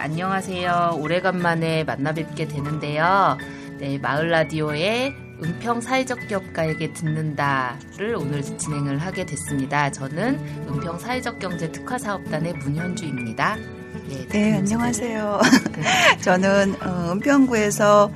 안녕하세요. 오래간만에 만나 뵙게 되는데요. 네, 마을 라디오의 은평 사회적 기업가에게 듣는다를 오늘 진행을 하게 됐습니다. 저는 은평 사회적 경제 특화 사업단의 문현주입니다. 네, 네, 안녕하세요. 저는 어, 은평구에서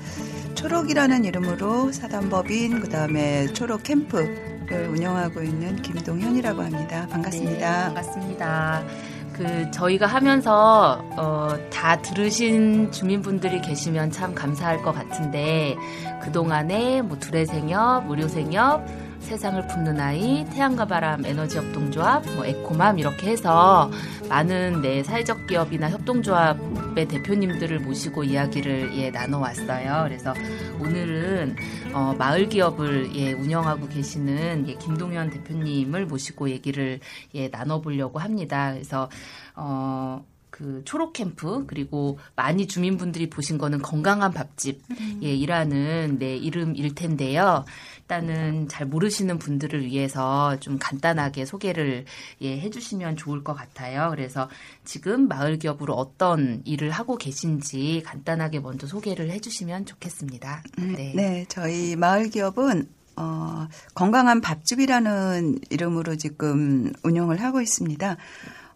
초록이라는 이름으로 사단법인 그다음에 초록 캠프를 운영하고 있는 김동현이라고 합니다. 반갑습니다. 네, 반갑습니다. 그 저희가 하면서 어, 다 들으신 주민분들이 계시면 참 감사할 것 같은데 그 동안에 뭐 둘의 생협, 무료 생협, 세상을 품는 아이, 태양과 바람 에너지 협동조합, 뭐 에코맘 이렇게 해서 많은 네, 사회적 기업이나 협동조합 의 대표님들을 모시고 이야기를 예, 나눠왔어요. 그래서 오늘은 어, 마을 기업을 예, 운영하고 계시는 예, 김동현 대표님을 모시고 얘기를 예, 나눠보려고 합니다. 그래서 어, 그 초록 캠프 그리고 많이 주민분들이 보신 거는 건강한 밥집 예 이라는 네 이름일 텐데요. 일단은 잘 모르시는 분들을 위해서 좀 간단하게 소개를 예 해주시면 좋을 것 같아요. 그래서 지금 마을 기업으로 어떤 일을 하고 계신지 간단하게 먼저 소개를 해주시면 좋겠습니다. 네. 네, 저희 마을 기업은 어, 건강한 밥집이라는 이름으로 지금 운영을 하고 있습니다.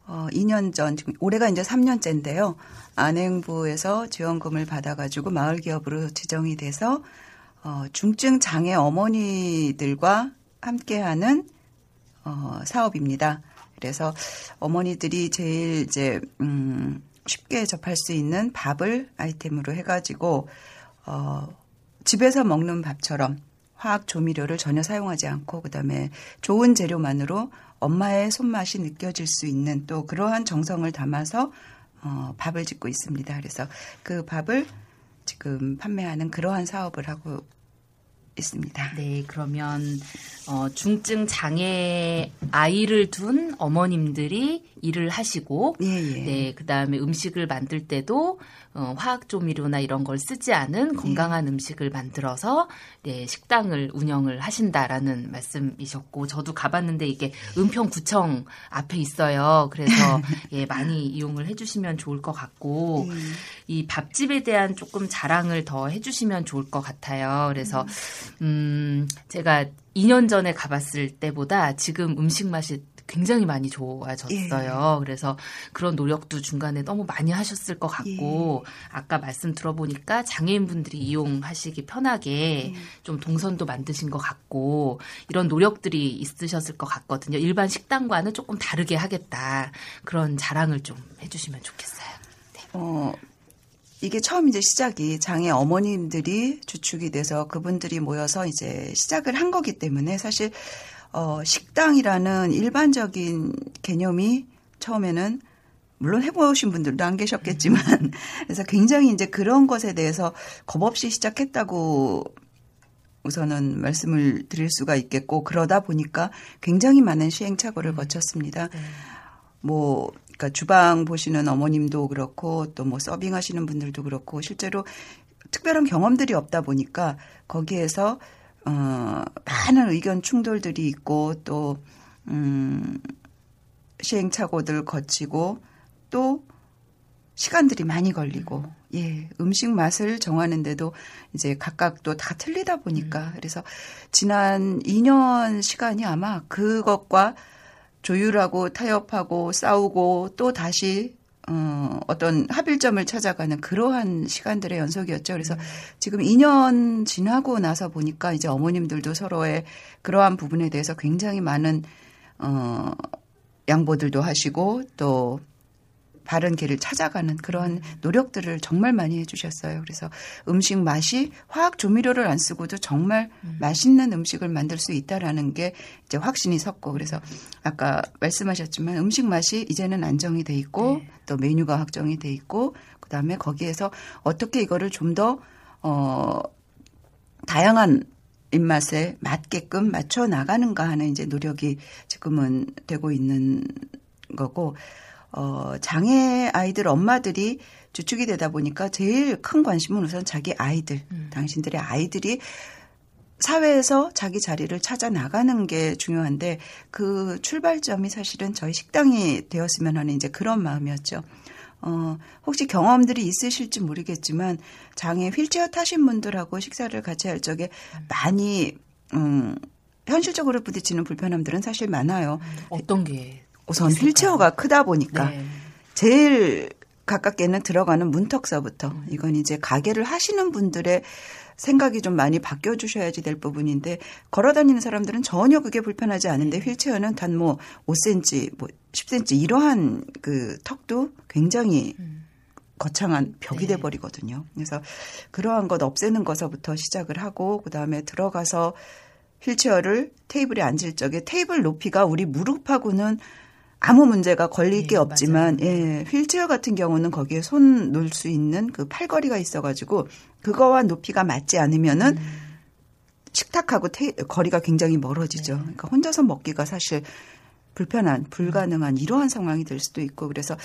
어, 2년 전, 지금 올해가 이제 3년째인데요. 안행부에서 지원금을 받아가지고 마을 기업으로 지정이 돼서 어, 중증 장애 어머니들과 함께하는 어, 사업입니다. 그래서 어머니들이 제일 이제 음, 쉽게 접할 수 있는 밥을 아이템으로 해가지고 어, 집에서 먹는 밥처럼 화학 조미료를 전혀 사용하지 않고 그다음에 좋은 재료만으로 엄마의 손맛이 느껴질 수 있는 또 그러한 정성을 담아서 어, 밥을 짓고 있습니다. 그래서 그 밥을 지금 판매하는 그러한 사업을 하고 있습니다. 네, 그러면 어, 중증 장애 아이를 둔 어머님들이 일을 하시고, 예, 예. 네, 그 다음에 음식을 만들 때도 어, 화학 조미료나 이런 걸 쓰지 않은 건강한 예. 음식을 만들어서 네, 식당을 운영을 하신다라는 말씀이셨고, 저도 가봤는데 이게 은평구청 앞에 있어요. 그래서 예, 많이 이용을 해주시면 좋을 것 같고, 예. 이 밥집에 대한 조금 자랑을 더 해주시면 좋을 것 같아요. 그래서 음 제가 2년 전에 가봤을 때보다 지금 음식 맛이 굉장히 많이 좋아졌어요. 그래서 그런 노력도 중간에 너무 많이 하셨을 것 같고 아까 말씀 들어보니까 장애인분들이 이용하시기 편하게 좀 동선도 만드신 것 같고 이런 노력들이 있으셨을 것 같거든요. 일반 식당과는 조금 다르게 하겠다 그런 자랑을 좀 해주시면 좋겠어요. 어, 이게 처음 이제 시작이 장애 어머님들이 주축이 돼서 그분들이 모여서 이제 시작을 한 거기 때문에 사실 어, 식당이라는 일반적인 개념이 처음에는 물론 해보신 분들도 안 계셨겠지만 그래서 굉장히 이제 그런 것에 대해서 겁 없이 시작했다고 우선은 말씀을 드릴 수가 있겠고 그러다 보니까 굉장히 많은 시행착오를 거쳤습니다. 뭐 그러니까 주방 보시는 어머님도 그렇고 또 뭐 서빙하시는 분들도 그렇고 실제로 특별한 경험들이 없다 보니까 거기에서 어 많은 의견 충돌들이 있고 또 음, 시행착오들 거치고 또 시간들이 많이 걸리고 예, 음식 맛을 정하는데도 이제 각각 또 다 틀리다 보니까 음. 그래서 지난 2년 시간이 아마 그것과 조율하고 타협하고 싸우고 또 다시 어, 어떤 합일점을 찾아가는 그러한 시간들의 연속이었죠. 그래서 음. 지금 2년 지나고 나서 보니까 이제 어머님들도 서로의 그러한 부분에 대해서 굉장히 많은 어, 양보들도 하시고 또 바른 길을 찾아가는 그런 노력들을 정말 많이 해주셨어요. 그래서 음식 맛이 화학 조미료를 안 쓰고도 정말 맛있는 음식을 만들 수 있다라는 게 이제 확신이 섰고 그래서 아까 말씀하셨지만 음식 맛이 이제는 안정이 돼 있고 네. 또 메뉴가 확정이 돼 있고 그다음에 거기에서 어떻게 이거를 좀 더 어, 다양한 입맛에 맞게끔 맞춰 나가는가 하는 이제 노력이 지금은 되고 있는 거고 어 장애 아이들 엄마들이 주축이 되다 보니까 제일 큰 관심은 우선 자기 아이들, 당신들의 아이들이 사회에서 자기 자리를 찾아 나가는 게 중요한데 그 출발점이 사실은 저희 식당이 되었으면 하는 이제 그런 마음이었죠. 어, 혹시 경험들이 있으실지 모르겠지만 장애 휠체어 타신 분들하고 식사를 같이 할 적에 많이 음, 현실적으로 부딪히는 불편함들은 사실 많아요. 어떤 게 우선 있을까요? 휠체어가 크다 보니까 네. 제일 가깝게는 들어가는 문턱서부터 이건 이제 가게를 하시는 분들의 생각이 좀 많이 바뀌어 주셔야지 될 부분인데 걸어 다니는 사람들은 전혀 그게 불편하지 않은데 휠체어는 단 뭐 5cm, 뭐 10cm 이러한 그 턱도 굉장히 거창한 벽이 네. 돼 버리거든요. 그래서 그러한 것 없애는 것서부터 시작을 하고 그다음에 들어가서 휠체어를 테이블에 앉을 적에 테이블 높이가 우리 무릎하고는 아무 문제가 걸릴 네, 게 없지만 예, 휠체어 같은 경우는 거기에 손 놓을 수 있는 그 팔걸이가 있어 가지고 그거와 높이가 맞지 않으면은 식탁하고 테이, 거리가 굉장히 멀어지죠. 그러니까 혼자서 먹기가 사실 불편한, 불가능한 이러한 상황이 될 수도 있고 그래서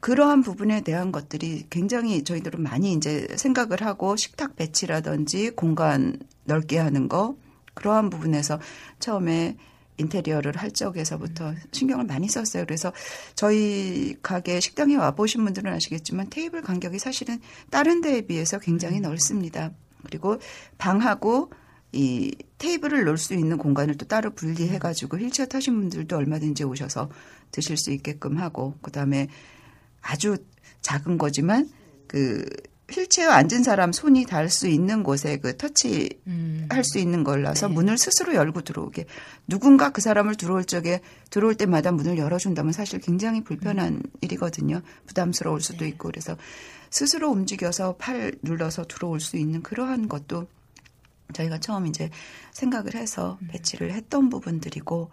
그러한 부분에 대한 것들이 굉장히 저희들은 많이 이제 생각을 하고 식탁 배치라든지 공간 넓게 하는 거 그러한 부분에서 처음에 인테리어를 할 적에서부터 신경을 많이 썼어요. 그래서 저희 가게 식당에 와 보신 분들은 아시겠지만 테이블 간격이 사실은 다른 데에 비해서 굉장히 넓습니다. 그리고 방하고 이 테이블을 놓을 수 있는 공간을 또 따로 분리해 가지고 휠체어 타신 분들도 얼마든지 오셔서 드실 수 있게끔 하고 그다음에 아주 작은 거지만 그 휠체어 앉은 사람 손이 닿을 수 있는 곳에 그 터치 음. 할수 있는 걸라서 네. 문을 스스로 열고 들어오게 누군가 그 사람을 들어올 적에 들어올 때마다 문을 열어준다면 사실 굉장히 불편한 일이거든요. 부담스러울 수도 있고 그래서 스스로 움직여서 팔 눌러서 들어올 수 있는 그러한 것도 저희가 처음 이제 생각을 해서 배치를 했던 부분들이고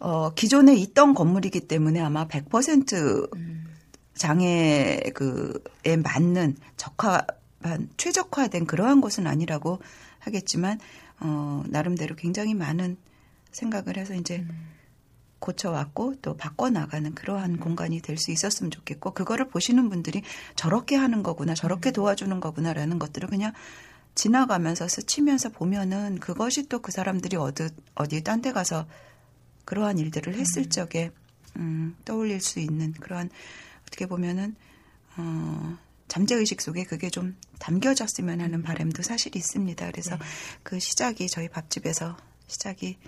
어 기존에 있던 건물이기 때문에 아마 100% 장애 그에 맞는 적합한 최적화된 그러한 곳은 아니라고 하겠지만 어 나름대로 굉장히 많은 생각을 해서 이제 고쳐왔고 또 바꿔 나가는 그러한 공간이 될 수 있었으면 좋겠고 그거를 보시는 분들이 저렇게 하는 거구나 저렇게 도와주는 거구나라는 것들을 그냥 지나가면서 스치면서 보면은 그것이 또 그 사람들이 어디 어디 딴 데 가서 그러한 일들을 했을 적에 음, 떠올릴 수 있는 그러한 어떻게 보면은 어, 잠재 의식 속에 그게 좀 담겨졌으면 하는 바람도 사실 있습니다. 그래서 그 시작이 저희 밥집에서 시작이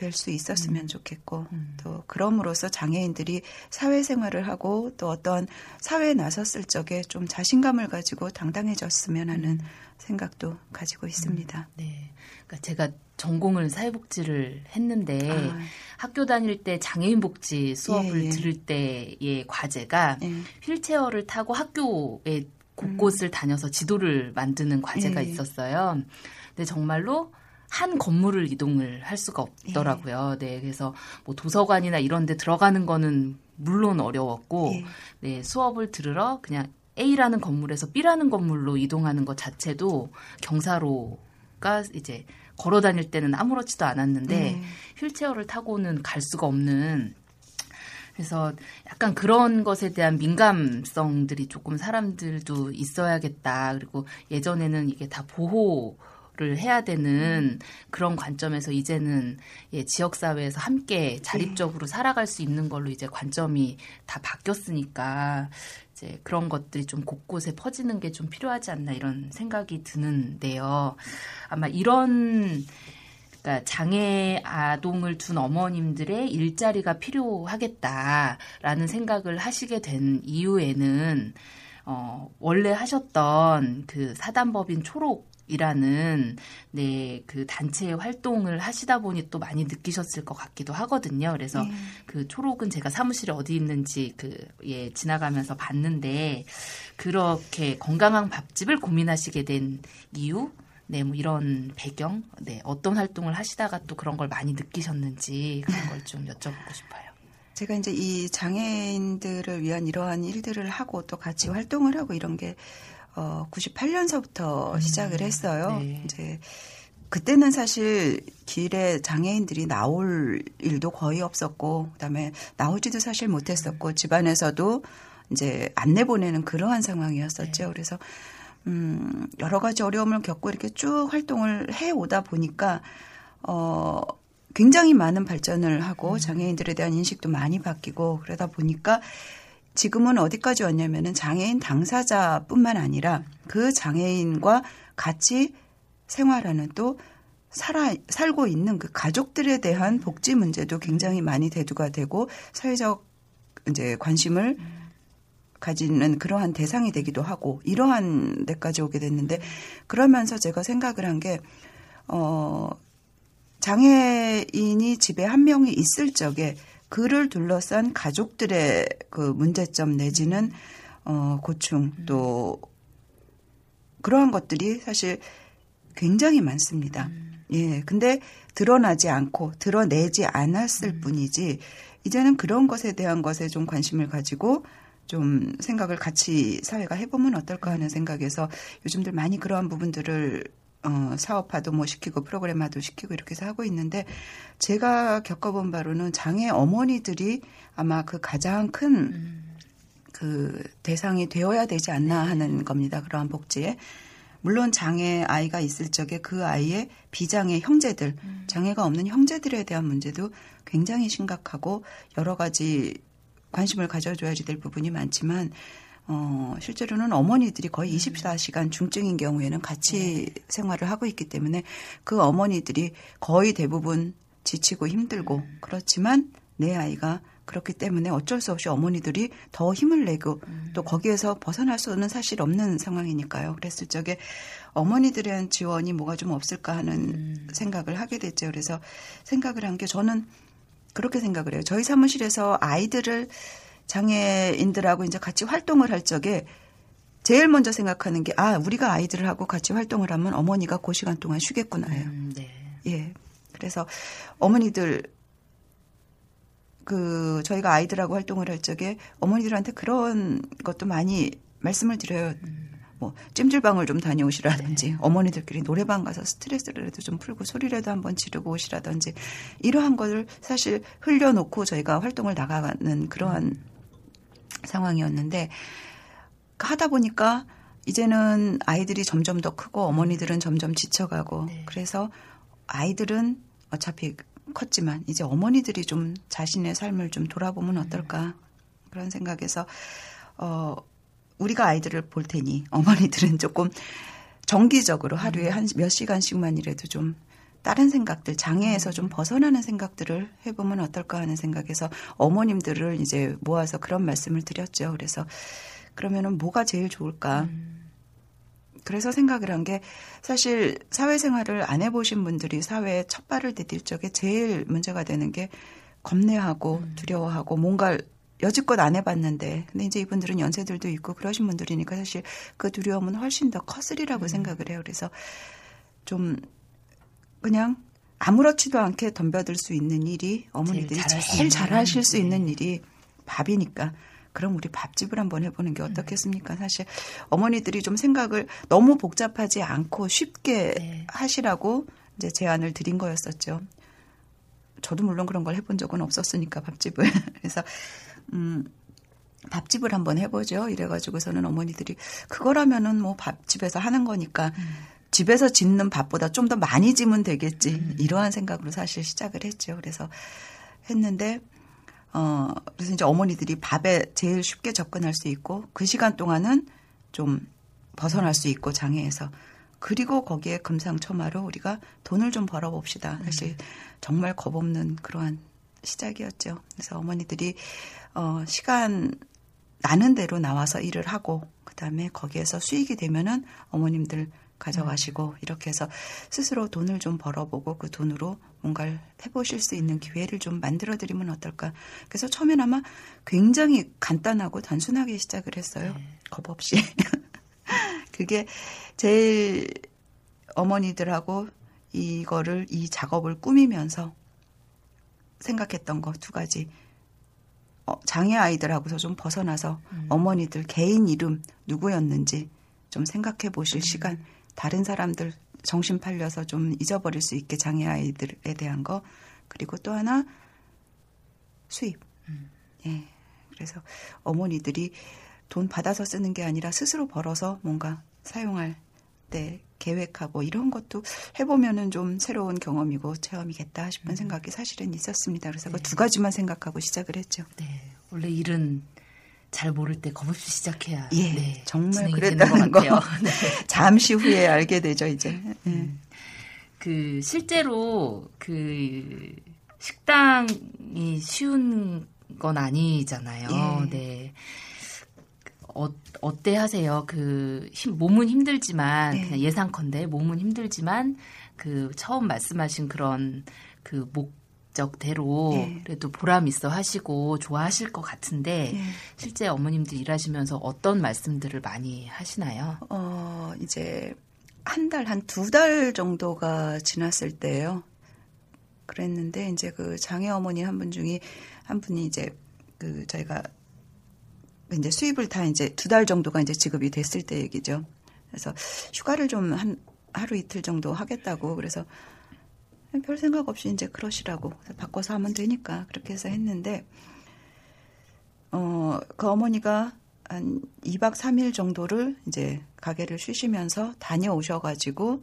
될 수 있었으면 좋겠고 또 그럼으로써 장애인들이 사회생활을 하고 또 어떤 사회에 나섰을 적에 좀 자신감을 가지고 당당해졌으면 하는 생각도 가지고 있습니다. 네. 그러니까 제가 전공을 사회복지를 했는데 아. 학교 다닐 때 장애인 복지 수업을 예, 예. 들을 때의 과제가 예. 휠체어를 타고 학교에 곳곳을 다녀서 지도를 만드는 과제가 음. 예. 있었어요. 근데 정말로 한 건물을 이동을 할 수가 없더라고요. 예. 네, 그래서 뭐 도서관이나 이런 데 들어가는 거는 물론 어려웠고, 예. 네, 수업을 들으러 그냥 A라는 건물에서 B라는 건물로 이동하는 것 자체도 경사로 가 이제 걸어 다닐 때는 아무렇지도 않았는데 음. 휠체어를 타고는 갈 수가 없는 그래서 약간 그런 것에 대한 민감성들이 조금 사람들도 있어야겠다. 그리고 예전에는 이게 다 보호 를 해야 되는 그런 관점에서 이제는 예, 지역 사회에서 함께 자립적으로 살아갈 수 있는 걸로 이제 관점이 다 바뀌었으니까 이제 그런 것들이 좀 곳곳에 퍼지는 게 좀 필요하지 않나 이런 생각이 드는데요. 아마 이런 그러니까 장애 아동을 둔 어머님들의 일자리가 필요하겠다라는 생각을 하시게 된 이유에는 어, 원래 하셨던 그 사단법인 초록 이라는 네, 그 단체의 활동을 하시다 보니 또 많이 느끼셨을 것 같기도 하거든요. 그래서 네. 그 초록은 제가 사무실에 어디 있는지 그 예, 지나가면서 봤는데 그렇게 건강한 밥집을 고민하시게 된 이유 네, 뭐 이런 배경, 네, 어떤 활동을 하시다가 또 그런 걸 많이 느끼셨는지 그런 걸 좀 여쭤보고 싶어요. 제가 이제 이 장애인들을 위한 이러한 일들을 하고 또 같이 활동을 하고 이런 게 어, 98년서부터 시작을 했어요. 네. 이제 그때는 사실 길에 장애인들이 나올 일도 거의 없었고, 그다음에 나오지도 사실 못했었고, 집안에서도 이제 안 내 보내는 그러한 상황이었었죠. 그래서 음, 여러 가지 어려움을 겪고 이렇게 쭉 활동을 해 오다 보니까 어 굉장히 많은 발전을 하고 장애인들에 대한 인식도 많이 바뀌고 그러다 보니까 지금은 어디까지 왔냐면은 장애인 당사자뿐만 아니라 그 장애인과 같이 생활하는 또 살아 살고 있는 그 가족들에 대한 복지 문제도 굉장히 많이 대두가 되고 사회적 이제 관심을 가지는 그러한 대상이 되기도 하고 이러한 데까지 오게 됐는데 그러면서 제가 생각을 한 게 어, 장애인이 집에 한 명이 있을 적에 그를 둘러싼 가족들의 그 문제점 내지는 어, 고충 또 그러한 것들이 사실 굉장히 많습니다. 예. 근데 드러나지 않고 드러내지 않았을 뿐이지 이제는 그런 것에 대한 것에 좀 관심을 가지고 좀 생각을 같이 사회가 해보면 어떨까 하는 생각에서 요즘들 많이 그러한 부분들을 어, 사업화도 뭐 시키고 프로그램화도 시키고 이렇게 해서 하고 있는데 제가 겪어본 바로는 장애 어머니들이 아마 그 가장 큰그 대상이 되어야 되지 않나 하는 겁니다. 그러한 복지에. 물론 장애 아이가 있을 적에 그 아이의 비장애 형제들, 장애가 없는 형제들에 대한 문제도 굉장히 심각하고 여러 가지 관심을 가져줘야지 될 부분이 많지만 어, 실제로는 어머니들이 거의 24시간 중증인 경우에는 같이 생활을 하고 있기 때문에 그 어머니들이 거의 대부분 지치고 힘들고 그렇지만 내 아이가 그렇기 때문에 어쩔 수 없이 어머니들이 더 힘을 내고 또 거기에서 벗어날 수는 사실 없는 상황이니까요. 그랬을 적에 어머니들의 지원이 뭐가 좀 없을까 하는 생각을 하게 됐죠. 그래서 생각을 한 게 저는 그렇게 생각을 해요. 저희 사무실에서 아이들을 장애인들하고 이제 같이 활동을 할 적에 제일 먼저 생각하는 게 아, 우리가 아이들을 하고 같이 활동을 하면 어머니가 그 시간 동안 쉬겠구나예요. 음, 네. 예. 그래서 어머니들 그 저희가 아이들하고 활동을 할 적에 어머니들한테 그런 것도 많이 말씀을 드려요. 뭐 찜질방을 좀 다녀오시라든지 어머니들끼리 노래방 가서 스트레스라도 좀 풀고 소리라도 한번 지르고 오시라든지 이러한 것을 사실 흘려놓고 저희가 활동을 나가는 그러한 상황이었는데 하다 보니까 이제는 아이들이 점점 더 크고 어머니들은 점점 지쳐가고 그래서 아이들은 어차피 컸지만 이제 어머니들이 좀 자신의 삶을 좀 돌아보면 어떨까 그런 생각에서 어 우리가 아이들을 볼 테니 어머니들은 조금 정기적으로 하루에 한 몇 시간씩만이라도 좀 다른 생각들 장애에서 좀 벗어나는 생각들을 해보면 어떨까 하는 생각에서 어머님들을 이제 모아서 그런 말씀을 드렸죠. 그래서 그러면은 뭐가 제일 좋을까? 그래서 생각을 한 게 사실 사회생활을 안 해보신 분들이 사회에 첫 발을 디딜 적에 제일 문제가 되는 게 겁내하고 두려워하고 뭔가 여지껏 안 해봤는데 근데 이제 이분들은 연세들도 있고 그러신 분들이니까 사실 그 두려움은 훨씬 더 커스리라고 생각을 해요. 그래서 좀 그냥 아무렇지도 않게 덤벼들 수 있는 일이 어머니들이 제일 제일 잘하실 수 네. 있는 일이 밥이니까 그럼 우리 밥집을 한번 해보는 게 어떻겠습니까? 사실 어머니들이 좀 생각을 너무 복잡하지 않고 쉽게 네. 하시라고 이제 제안을 드린 거였었죠. 저도 물론 그런 걸 해본 적은 없었으니까 밥집을 그래서 음 밥집을 한번 해보죠. 이래가지고서는 어머니들이 그거라면은 뭐 밥집에서 하는 거니까 집에서 짓는 밥보다 좀 더 많이 지면 되겠지. 이러한 생각으로 사실 시작을 했죠. 그래서 했는데 어, 그래서 이제 어머니들이 밥에 제일 쉽게 접근할 수 있고 그 시간 동안은 좀 벗어날 수 있고 장애에서 그리고 거기에 금상첨화로 우리가 돈을 좀 벌어봅시다. 사실 정말 겁없는 그러한 시작이었죠. 그래서 어머니들이 어, 시간 나는 대로 나와서 일을 하고 그다음에 거기에서 수익이 되면은 어머님들 가져가시고 이렇게 해서 스스로 돈을 좀 벌어보고 그 돈으로 뭔가를 해보실 수 있는 기회를 좀 만들어드리면 어떨까. 그래서 처음엔 아마 굉장히 간단하고 단순하게 시작을 했어요. 겁 없이. 그게 제일 어머니들하고 이거를 이 작업을 꾸미면서 생각했던 거 두 가지. 어, 장애 아이들하고서 좀 벗어나서 어머니들 개인 이름 누구였는지 좀 생각해 보실 시간. 다른 사람들 정신 팔려서 좀 잊어버릴 수 있게 장애 아이들에 대한 거. 그리고 또 하나 수입. 예. 그래서 어머니들이 돈 받아서 쓰는 게 아니라 스스로 벌어서 뭔가 사용할 때 계획하고 이런 것도 해보면은 좀 새로운 경험이고 체험이겠다 싶은 생각이 사실은 있었습니다. 그래서 그두 가지만 생각하고 시작을 했죠. 네. 원래 일은 잘 모를 때 겁없이 시작해야 예, 네, 정말 그랬다는 거. 같아요. 네. 잠시 후에 알게 되죠, 이제. 예. 그 실제로 그 식당이 쉬운 건 아니잖아요. 예. 네. 어, 어때 하세요? 그 힘, 몸은 힘들지만 네. 그냥 예상컨대 몸은 힘들지만 그 처음 말씀하신 그런 그 목 적대로 예. 그래도 보람 있어 하시고 좋아하실 것 같은데 예. 실제 어머님들 일하시면서 어떤 말씀들을 많이 하시나요? 어, 이제 한 달, 한 두 달 정도가 지났을 때예요. 그랬는데 이제 그 장애 어머니 한 분 중에 한 분이 이제 그 저희가 이제 수입을 다 이제 두 달 정도가 이제 지급이 됐을 때 얘기죠. 그래서 휴가를 좀 한 하루 이틀 정도 하겠다고 그래서 별 생각 없이 이제 그러시라고 바꿔서 하면 되니까 그렇게 해서 했는데 어, 그 어머니가 한 2박 3일 정도를 이제 가게를 쉬시면서 다녀오셔가지고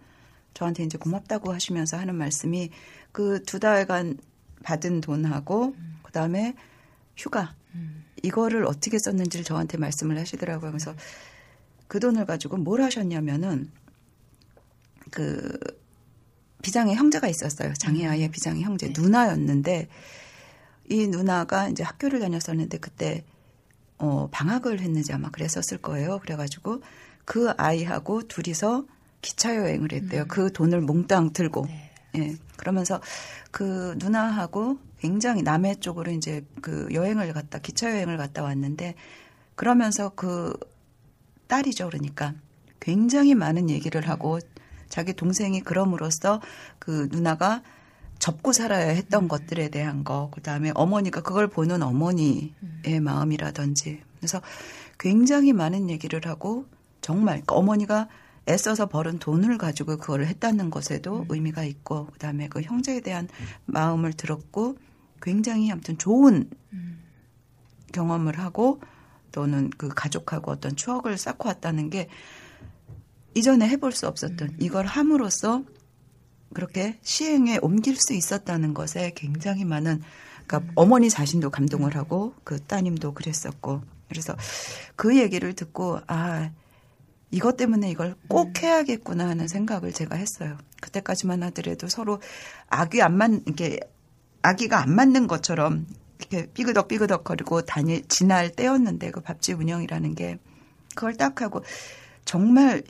저한테 이제 고맙다고 하시면서 하는 말씀이 그 두 달간 받은 돈하고 그 다음에 휴가. 이거를 어떻게 썼는지를 저한테 말씀을 하시더라고요. 그래서 그 돈을 가지고 뭘 하셨냐면은 그 비장의 형제가 있었어요. 장애아이의 비장의 형제 누나였는데 이 누나가 이제 학교를 다녔었는데 그때 어 방학을 했는지 아마 그랬었을 거예요. 그래가지고 그 아이하고 둘이서 기차 여행을 했대요. 그 돈을 몽땅 들고. 예. 그러면서 그 누나하고 굉장히 남해 쪽으로 이제 그 여행을 갔다 기차 여행을 갔다 왔는데 그러면서 그 딸이죠. 그러니까 굉장히 많은 얘기를 하고 자기 동생이 그럼으로써 그 누나가 접고 살아야 했던 것들에 대한 거, 그 다음에 어머니가 그걸 보는 어머니의 마음이라든지. 그래서 굉장히 많은 얘기를 하고 정말 그러니까 어머니가 애써서 벌은 돈을 가지고 그거를 했다는 것에도 의미가 있고, 그 다음에 그 형제에 대한 마음을 들었고, 굉장히 아무튼 좋은 경험을 하고 또는 그 가족하고 어떤 추억을 쌓고 왔다는 게 이전에 해볼 수 없었던 이걸 함으로써 그렇게 시행에 옮길 수 있었다는 것에 굉장히 많은 그러니까 어머니 자신도 감동을 하고 그 따님도 그랬었고. 그래서 그 얘기를 듣고 아 이것 때문에 이걸 꼭 해야겠구나 하는 생각을 제가 했어요. 그때까지만 하더라도 서로 악이 안 맞, 이렇게 아기가 안 맞는 것처럼 이렇게 삐그덕 삐그덕 거리고 다닐 지날 때였는데 그 밥집 운영이라는 게 그걸 딱 하고 정말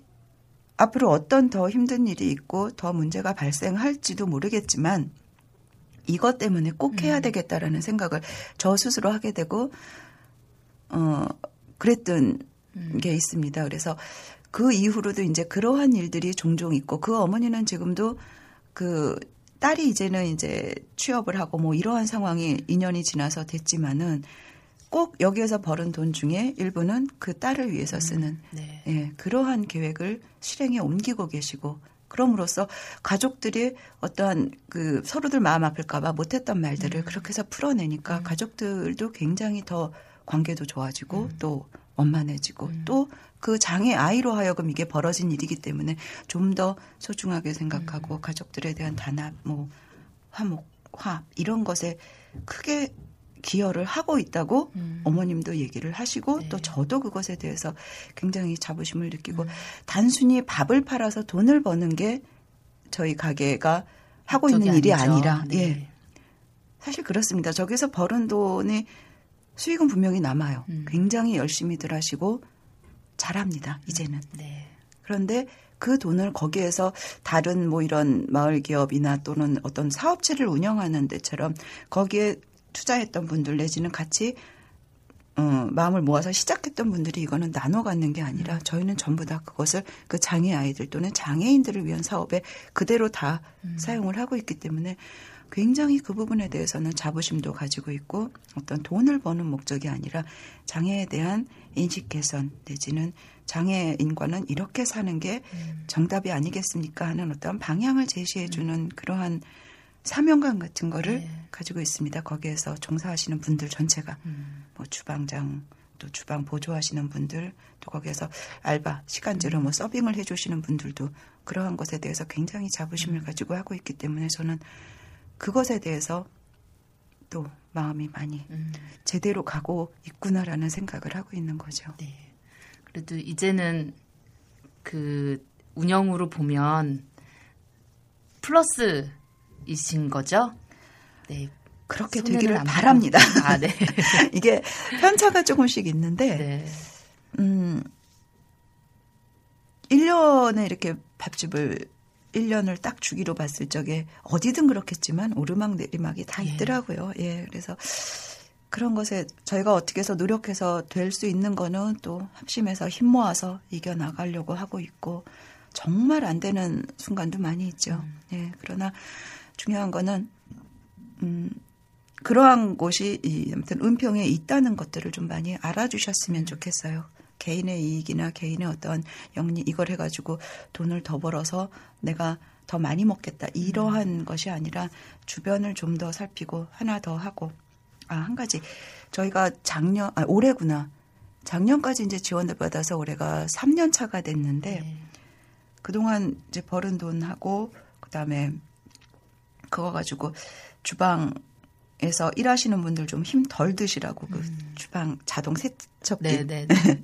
앞으로 어떤 더 힘든 일이 있고 더 문제가 발생할지도 모르겠지만 이것 때문에 꼭 해야 되겠다라는 생각을 저 스스로 하게 되고 어 그랬던 게 있습니다. 그래서 그 이후로도 이제 그러한 일들이 종종 있고 그 어머니는 지금도 그 딸이 이제는 이제 취업을 하고 뭐 이러한 상황이 2년이 지나서 됐지만은 꼭 여기에서 벌은 돈 중에 일부는 그 딸을 위해서 쓰는 네. 예, 그러한 계획을 실행에 옮기고 계시고 그럼으로써 가족들이 어떠한 그 서로들 마음 아플까봐 못했던 말들을 그렇게 해서 풀어내니까 가족들도 굉장히 더 관계도 좋아지고 또 원만해지고 또 그 장애 아이로 하여금 이게 벌어진 일이기 때문에 좀 더 소중하게 생각하고 가족들에 대한 단합, 뭐 화목, 화합 이런 것에 크게 기여를 하고 있다고 음. 어머님도 얘기를 하시고 네. 또 저도 그것에 대해서 굉장히 자부심을 느끼고 음. 단순히 밥을 팔아서 돈을 버는 게 저희 가게가 하고 있는 일이 아니죠. 아니라 네. 예. 사실 그렇습니다. 저기서 벌은 돈이 수익은 분명히 남아요. 음. 굉장히 열심히들 하시고 잘합니다. 이제는. 네. 그런데 그 돈을 거기에서 다른 뭐 이런 마을 기업이나 또는 어떤 사업체를 운영하는 데처럼 거기에 투자했던 분들 내지는 같이 어, 마음을 모아서 시작했던 분들이 이거는 나눠 갖는 게 아니라 저희는 전부 다 그것을 그 장애 아이들 또는 장애인들을 위한 사업에 그대로 다 사용을 하고 있기 때문에 굉장히 그 부분에 대해서는 자부심도 가지고 있고 어떤 돈을 버는 목적이 아니라 장애에 대한 인식 개선 내지는 장애인과는 이렇게 사는 게 정답이 아니겠습니까 하는 어떤 방향을 제시해 주는 그러한 사명감 같은 거를 네. 가지고 있습니다. 거기에서 종사하시는 분들 전체가 음. 뭐 주방장 또 주방 보조하시는 분들 또 거기에서 알바 시간제로 뭐 서빙을 해주시는 분들도 그러한 것에 대해서 굉장히 자부심을 가지고 하고 있기 때문에 저는 그것에 대해서 또 마음이 많이 음. 제대로 가고 있구나라는 생각을 하고 있는 거죠. 네. 그래도 이제는 그 운영으로 보면 플러스 이신 거죠? 네. 그렇게 되기를 안 바랍니다. 아, 네. 이게 편차가 조금씩 있는데 네. 음, 1년에 이렇게 밥집을 1년을 딱 주기로 봤을 적에 어디든 그렇겠지만 오르막 내리막이 다 예. 있더라고요. 예. 그래서 그런 것에 저희가 어떻게 해서 노력해서 될 수 있는 거는 또 합심해서 힘 모아서 이겨나가려고 하고 있고 정말 안 되는 순간도 많이 있죠. 예. 그러나 중요한 거는 음, 그러한 곳이 이 아무튼 은평에 있다는 것들을 좀 많이 알아주셨으면 좋겠어요. 개인의 이익이나 개인의 어떤 영리 이걸 해가지고 돈을 더 벌어서 내가 더 많이 먹겠다 이러한 것이 아니라 주변을 좀 더 살피고 하나 더 하고 아 한 가지 저희가 작년 아 올해구나 작년까지 이제 지원을 받아서 올해가 3년 차가 됐는데 네. 그동안 이제 벌은 돈하고 그다음에 그거 가지고 주방에서 일하시는 분들 좀 힘 덜 드시라고 그 주방 자동 세척기 네, 네, 네.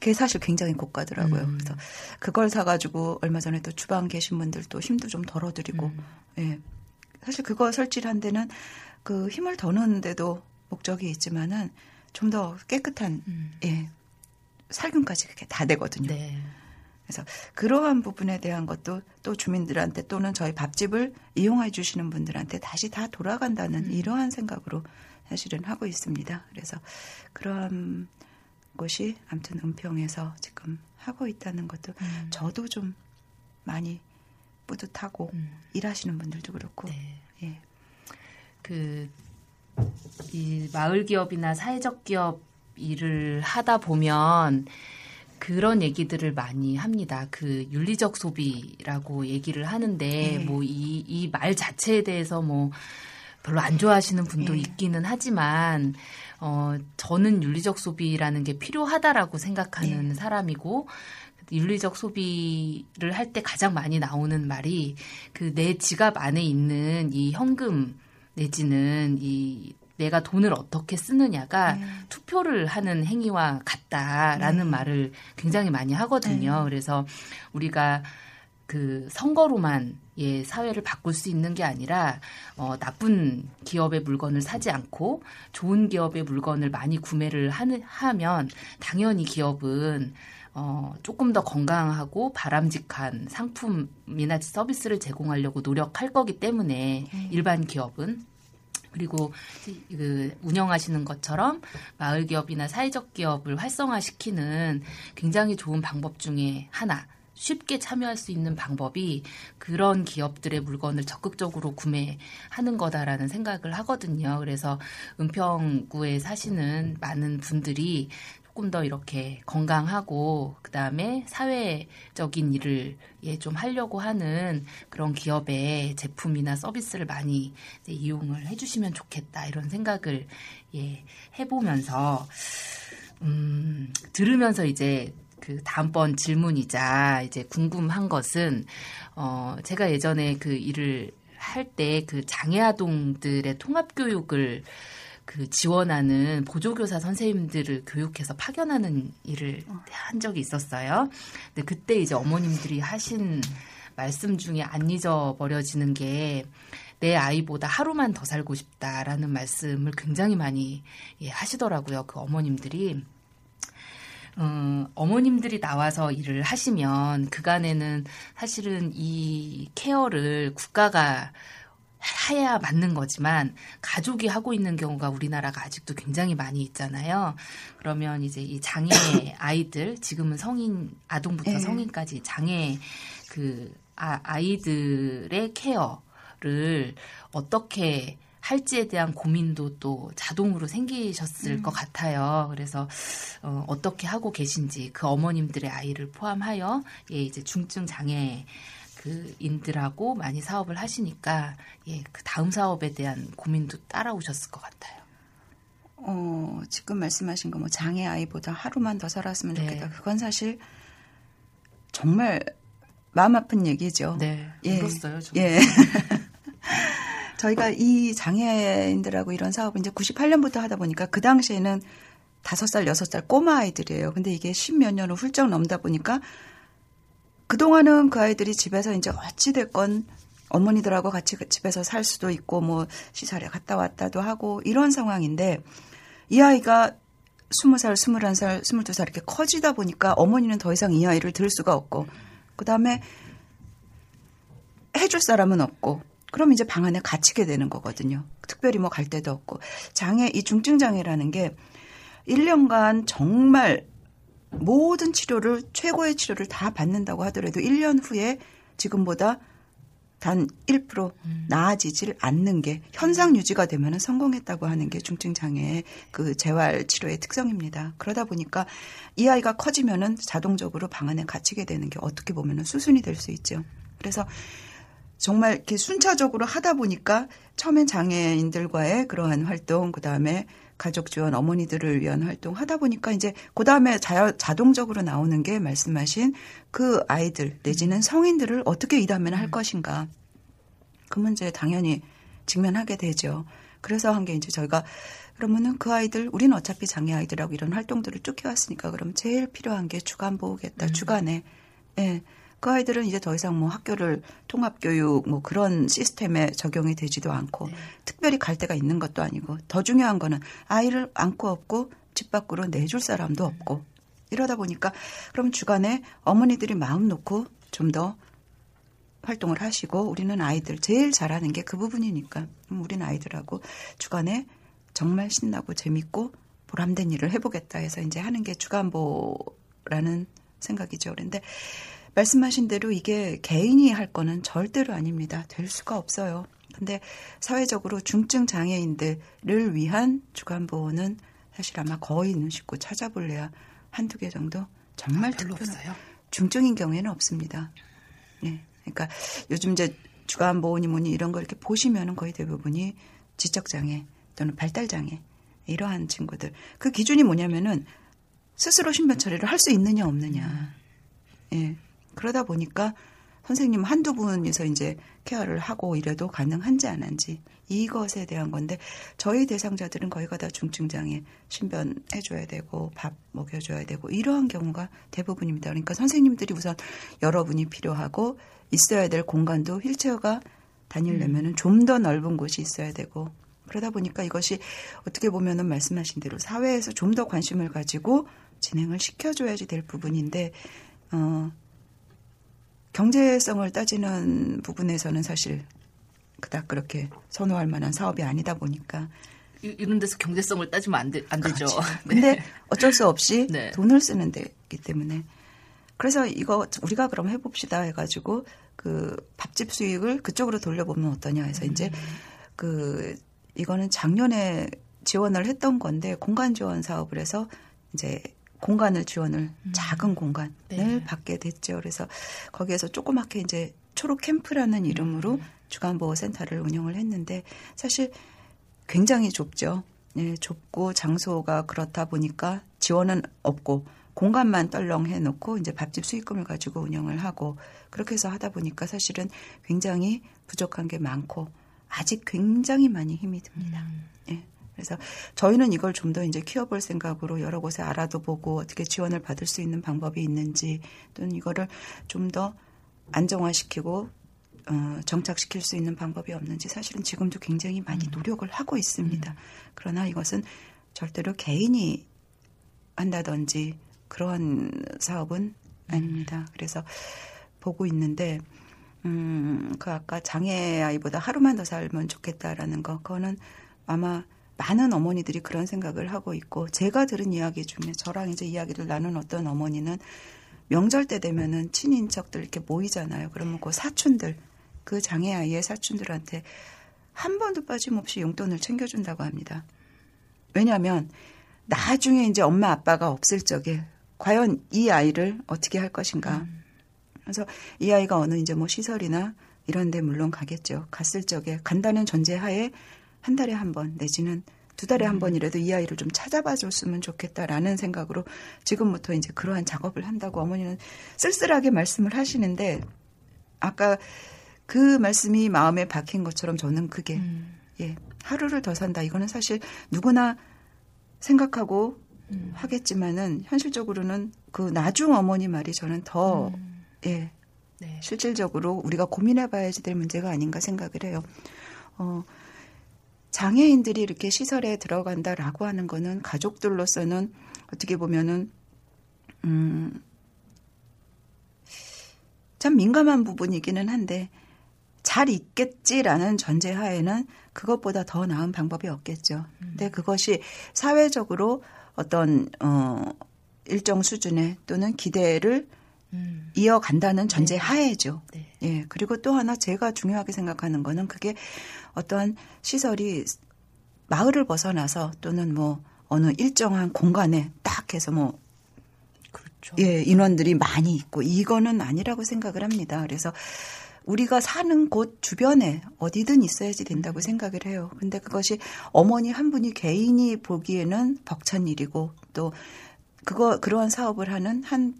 그게 사실 굉장히 고가더라고요. 음. 그래서 그걸 사가지고 얼마 전에 또 주방 계신 분들도 힘도 좀 덜어드리고 음. 예 사실 그거 설치를 한 데는 그 힘을 더 넣는데도 목적이 있지만은 좀 더 깨끗한 음. 예 살균까지 그게 다 되거든요. 네. 그래서 그러한 부분에 대한 것도 또 주민들한테 또는 저희 밥집을 이용해 주시는 분들한테 다시 다 돌아간다는 이러한 생각으로 사실은 하고 있습니다. 그래서 그러한 곳이 아무튼 은평에서 지금 하고 있다는 것도 음. 저도 좀 많이 뿌듯하고 음. 일하시는 분들도 그렇고 네. 예. 그, 이 마을 기업이나 사회적 기업 일을 하다 보면 그런 얘기들을 많이 합니다. 그 윤리적 소비라고 얘기를 하는데 네. 뭐이 이 말 자체에 대해서 뭐 별로 안 좋아하시는 분도 네. 있기는 하지만 어 저는 윤리적 소비라는 게 필요하다라고 생각하는 네. 사람이고 윤리적 소비를 할 때 가장 많이 나오는 말이 그 내 지갑 안에 있는 이 현금 내지는 이 내가 돈을 어떻게 쓰느냐가 네. 투표를 하는 행위와 같다라는 네. 말을 굉장히 많이 하거든요. 그래서 우리가 그 선거로만 예, 사회를 바꿀 수 있는 게 아니라 어, 나쁜 기업의 물건을 사지 않고 좋은 기업의 물건을 많이 구매를 하는, 하면 당연히 기업은 어, 조금 더 건강하고 바람직한 상품이나 서비스를 제공하려고 노력할 거기 때문에 일반 기업은 그리고 그 운영하시는 것처럼 마을 기업이나 사회적 기업을 활성화시키는 굉장히 좋은 방법 중에 하나. 쉽게 참여할 수 있는 방법이 그런 기업들의 물건을 적극적으로 구매하는 거다라는 생각을 하거든요. 그래서 은평구에 사시는 많은 분들이 조금 더 이렇게 건강하고 그다음에 사회적인 일을 예, 좀 하려고 하는 그런 기업의 제품이나 서비스를 많이 이용을 해주시면 좋겠다 이런 생각을 예, 해보면서 음, 들으면서 이제 그 다음번 질문이자 이제 궁금한 것은 어 제가 예전에 그 일을 할 때 그 장애 아동들의 통합 교육을 그 지원하는 보조교사 선생님들을 교육해서 파견하는 일을 어. 한 적이 있었어요. 근데 그때 이제 어머님들이 하신 말씀 중에 안 잊어버려지는 게 내 아이보다 하루만 더 살고 싶다라는 말씀을 굉장히 많이 예, 하시더라고요. 그 어머님들이. 음, 어머님들이 나와서 일을 하시면 그간에는 사실은 이 케어를 국가가 해야 맞는 거지만 가족이 하고 있는 경우가 우리나라가 아직도 굉장히 많이 있잖아요. 그러면 이제 이 장애 아이들 지금은 성인 아동부터 네. 성인까지 장애 그 아, 아이들의 케어를 어떻게 할지에 대한 고민도 또 자동으로 생기셨을 것 같아요. 그래서 어, 어떻게 하고 계신지 그 어머님들의 아이를 포함하여 예 이제 중증 장애 그 인들하고 많이 사업을 하시니까 예 그 다음 사업에 대한 고민도 따라오셨을 것 같아요. 어, 지금 말씀하신 거 뭐 장애 아이보다 하루만 더 살았으면 네. 좋겠다. 그건 사실 정말 마음 아픈 얘기죠. 네, 예. 울었어요. 좀. 예. 저희가 이 장애인들하고 이런 사업을 이제 98년부터 하다 보니까 그 당시에는 다섯 살, 여섯 살 꼬마 아이들이에요. 근데 이게 십몇 년을 훌쩍 넘다 보니까 그동안은 그 아이들이 집에서 이제 어찌됐건 어머니들하고 같이 그 집에서 살 수도 있고 뭐 시설에 갔다 왔다도 하고 이런 상황인데 이 아이가 스무 살, 스물한 살, 스물두 살 이렇게 커지다 보니까 어머니는 더 이상 이 아이를 들 수가 없고 그 다음에 해줄 사람은 없고 그럼 이제 방 안에 갇히게 되는 거거든요. 특별히 뭐 갈 데도 없고 장애 이 중증 장애라는 게 1년간 정말 모든 치료를 최고의 치료를 다 받는다고 하더라도 1년 후에 지금보다 단 1% 나아지질 않는 게 현상 유지가 되면은 성공했다고 하는 게 중증 장애의 그 재활 치료의 특성입니다. 그러다 보니까 이 아이가 커지면은 자동적으로 방 안에 갇히게 되는 게 어떻게 보면은 수순이 될 수 있죠. 그래서 정말 이렇게 순차적으로 하다 보니까 처음엔 장애인들과의 그러한 활동, 그 다음에 가족 지원 어머니들을 위한 활동 하다 보니까 이제 그 다음에 자동적으로 나오는 게 말씀하신 그 아이들 내지는 성인들을 어떻게 이 다음에는 할 것인가. 그 문제에 당연히 직면하게 되죠. 그래서 한 게 이제 저희가 그러면은 그 아이들, 우리는 어차피 장애 아이들하고 이런 활동들을 쭉 해왔으니까 그럼 제일 필요한 게 주간 보호겠다. 주간에. 예. 그 아이들은 이제 더 이상 뭐 학교를 통합교육 뭐 그런 시스템에 적용이 되지도 않고 네. 특별히 갈 데가 있는 것도 아니고 더 중요한 거는 아이를 안고 없고 집 밖으로 내줄 사람도 없고 이러다 보니까 그럼 주간에 어머니들이 마음 놓고 좀더 활동을 하시고 우리는 아이들 제일 잘하는 게 그 부분이니까 음, 우리는 아이들하고 주간에 정말 신나고 재밌고 보람된 일을 해보겠다 해서 이제 하는 게 주간보라는 생각이죠. 그런데 말씀하신 대로 이게 개인이 할 거는 절대로 아닙니다. 될 수가 없어요. 근데 사회적으로 중증 장애인들을 위한 주간 보호는 사실 아마 거의 눈 씻고 찾아볼래야 한두 개 정도 정말 별로 특별한 없어요. 중증인 경우에는 없습니다. 네. 그러니까 요즘 이제 주간 보호니 뭐니 이런 걸 이렇게 보시면은 거의 대부분이 지적 장애 또는 발달 장애 이러한 친구들. 그 기준이 뭐냐면은 스스로 신변 처리를 할 수 있느냐 없느냐. 예. 그러다 보니까 선생님 한두 분이서 이제 케어를 하고 이래도 가능한지 안 한지 이것에 대한 건데 저희 대상자들은 거의가 다 중증장애 신변 해 줘야 되고 밥 먹여 줘야 되고 이러한 경우가 대부분입니다. 그러니까 선생님들이 우선 여러분이 필요하고 있어야 될 공간도 휠체어가 다니려면은 좀 더 넓은 곳이 있어야 되고 그러다 보니까 이것이 어떻게 보면은 말씀하신 대로 사회에서 좀 더 관심을 가지고 진행을 시켜줘야지 될 부분인데 어, 경제성을 따지는 부분에서는 사실 그닥 그렇게 선호할 만한 사업이 아니다 보니까 이- 이런 데서 경제성을 따지면 안, 되, 안 되죠. 그렇지. 네. 근데 어쩔 수 없이 네. 돈을 쓰는 데기 때문에 그래서 이거 우리가 그럼 해봅시다 해가지고 그 밥집 수익을 그쪽으로 돌려보면 어떠냐 해서 이제 음. 그 이거는 작년에 지원을 했던 건데 공간 지원 사업을 해서 이제 공간을 지원을 작은 공간을 음. 네. 받게 됐죠. 그래서 거기에서 조그맣게 이제 초록 캠프라는 이름으로 음. 주간 보호 센터를 운영을 했는데 사실 굉장히 좁죠. 예, 좁고 장소가 그렇다 보니까 지원은 없고 공간만 떨렁 해 놓고 이제 밥집 수익금을 가지고 운영을 하고 그렇게 해서 하다 보니까 사실은 굉장히 부족한 게 많고 아직 굉장히 많이 힘이 듭니다. 예. 그래서 저희는 이걸 좀 더 이제 키워볼 생각으로 여러 곳에 알아도 보고 어떻게 지원을 받을 수 있는 방법이 있는지 또는 이거를 좀 더 안정화시키고 어, 정착시킬 수 있는 방법이 없는지 사실은 지금도 굉장히 많이 노력을 하고 있습니다. 그러나 이것은 절대로 개인이 한다든지 그러한 사업은 아닙니다. 그래서 보고 있는데 음, 그 아까 장애 아이보다 하루만 더 살면 좋겠다라는 거, 그거는 아마 많은 어머니들이 그런 생각을 하고 있고, 제가 들은 이야기 중에 저랑 이제 이야기를 나눈 어떤 어머니는 명절 때 되면은 친인척들 이렇게 모이잖아요. 그러면 그 사촌들, 그 장애 아이의 사촌들한테 한 번도 빠짐없이 용돈을 챙겨준다고 합니다. 왜냐하면 나중에 이제 엄마 아빠가 없을 적에 과연 이 아이를 어떻게 할 것인가. 그래서 이 아이가 어느 이제 뭐 시설이나 이런 데 물론 가겠죠. 갔을 적에 간다는 전제하에 한 달에 한 번 내지는 두 달에 한 번이라도 이 아이를 좀 찾아봐 줬으면 좋겠다라는 생각으로 지금부터 이제 그러한 작업을 한다고 어머니는 쓸쓸하게 말씀을 하시는데 아까 그 말씀이 마음에 박힌 것처럼 저는 그게 음. 예 하루를 더 산다 이거는 사실 누구나 생각하고 음. 하겠지만은 현실적으로는 그 나중 어머니 말이 저는 더 음. 예, 네. 실질적으로 우리가 고민해 봐야지 될 문제가 아닌가 생각을 해요. 어, 장애인들이 이렇게 시설에 들어간다라고 하는 거는 가족들로서는 어떻게 보면은, 음, 참 민감한 부분이기는 한데, 잘 있겠지라는 전제하에는 그것보다 더 나은 방법이 없겠죠. 근데 그것이 사회적으로 어떤, 어, 일정 수준의 또는 기대를 음. 이어간다는 전제 하에죠. 네. 예. 그리고 또 하나 제가 중요하게 생각하는 거는 그게 어떤 시설이 마을을 벗어나서 또는 뭐 어느 일정한 공간에 딱 해서 뭐 그렇죠. 예, 인원들이 많이 있고 이거는 아니라고 생각을 합니다. 그래서 우리가 사는 곳 주변에 어디든 있어야지 된다고 생각을 해요. 근데 그것이 어머니 한 분이 개인이 보기에는 벅찬 일이고 또 그거 그러한 사업을 하는 한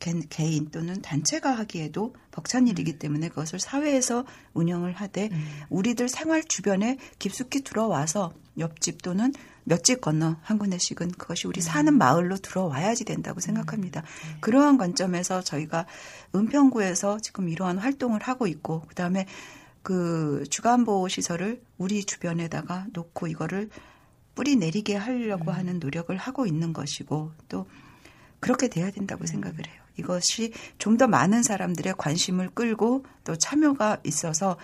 개- 개인 또는 단체가 하기에도 벅찬 일이기 때문에 그것을 사회에서 운영을 하되 우리들 생활 주변에 깊숙이 들어와서 옆집 또는 몇 집 건너 한 군데씩은 그것이 우리 사는 마을로 들어와야지 된다고 생각합니다. 그러한 관점에서 저희가 은평구에서 지금 이러한 활동을 하고 있고 그다음에 그 주간보호 시설을 우리 주변에다가 놓고 이거를 뿌리 내리게 하려고 하는 노력을 하고 있는 것이고 또 그렇게 돼야 된다고 생각을 해요. 이것이 좀 더 많은 사람들의 관심을 끌고 또 참여가 있어서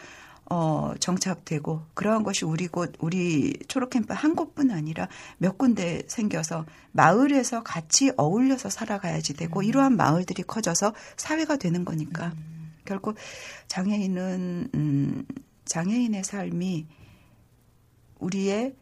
어 정착되고 그러한 것이 우리 곳 우리 초록캠프 한 곳뿐 아니라 몇 군데 생겨서 마을에서 같이 어울려서 살아가야지 되고 이러한 마을들이 커져서 사회가 되는 거니까. 결국 장애인은 음 장애인의 삶이 우리의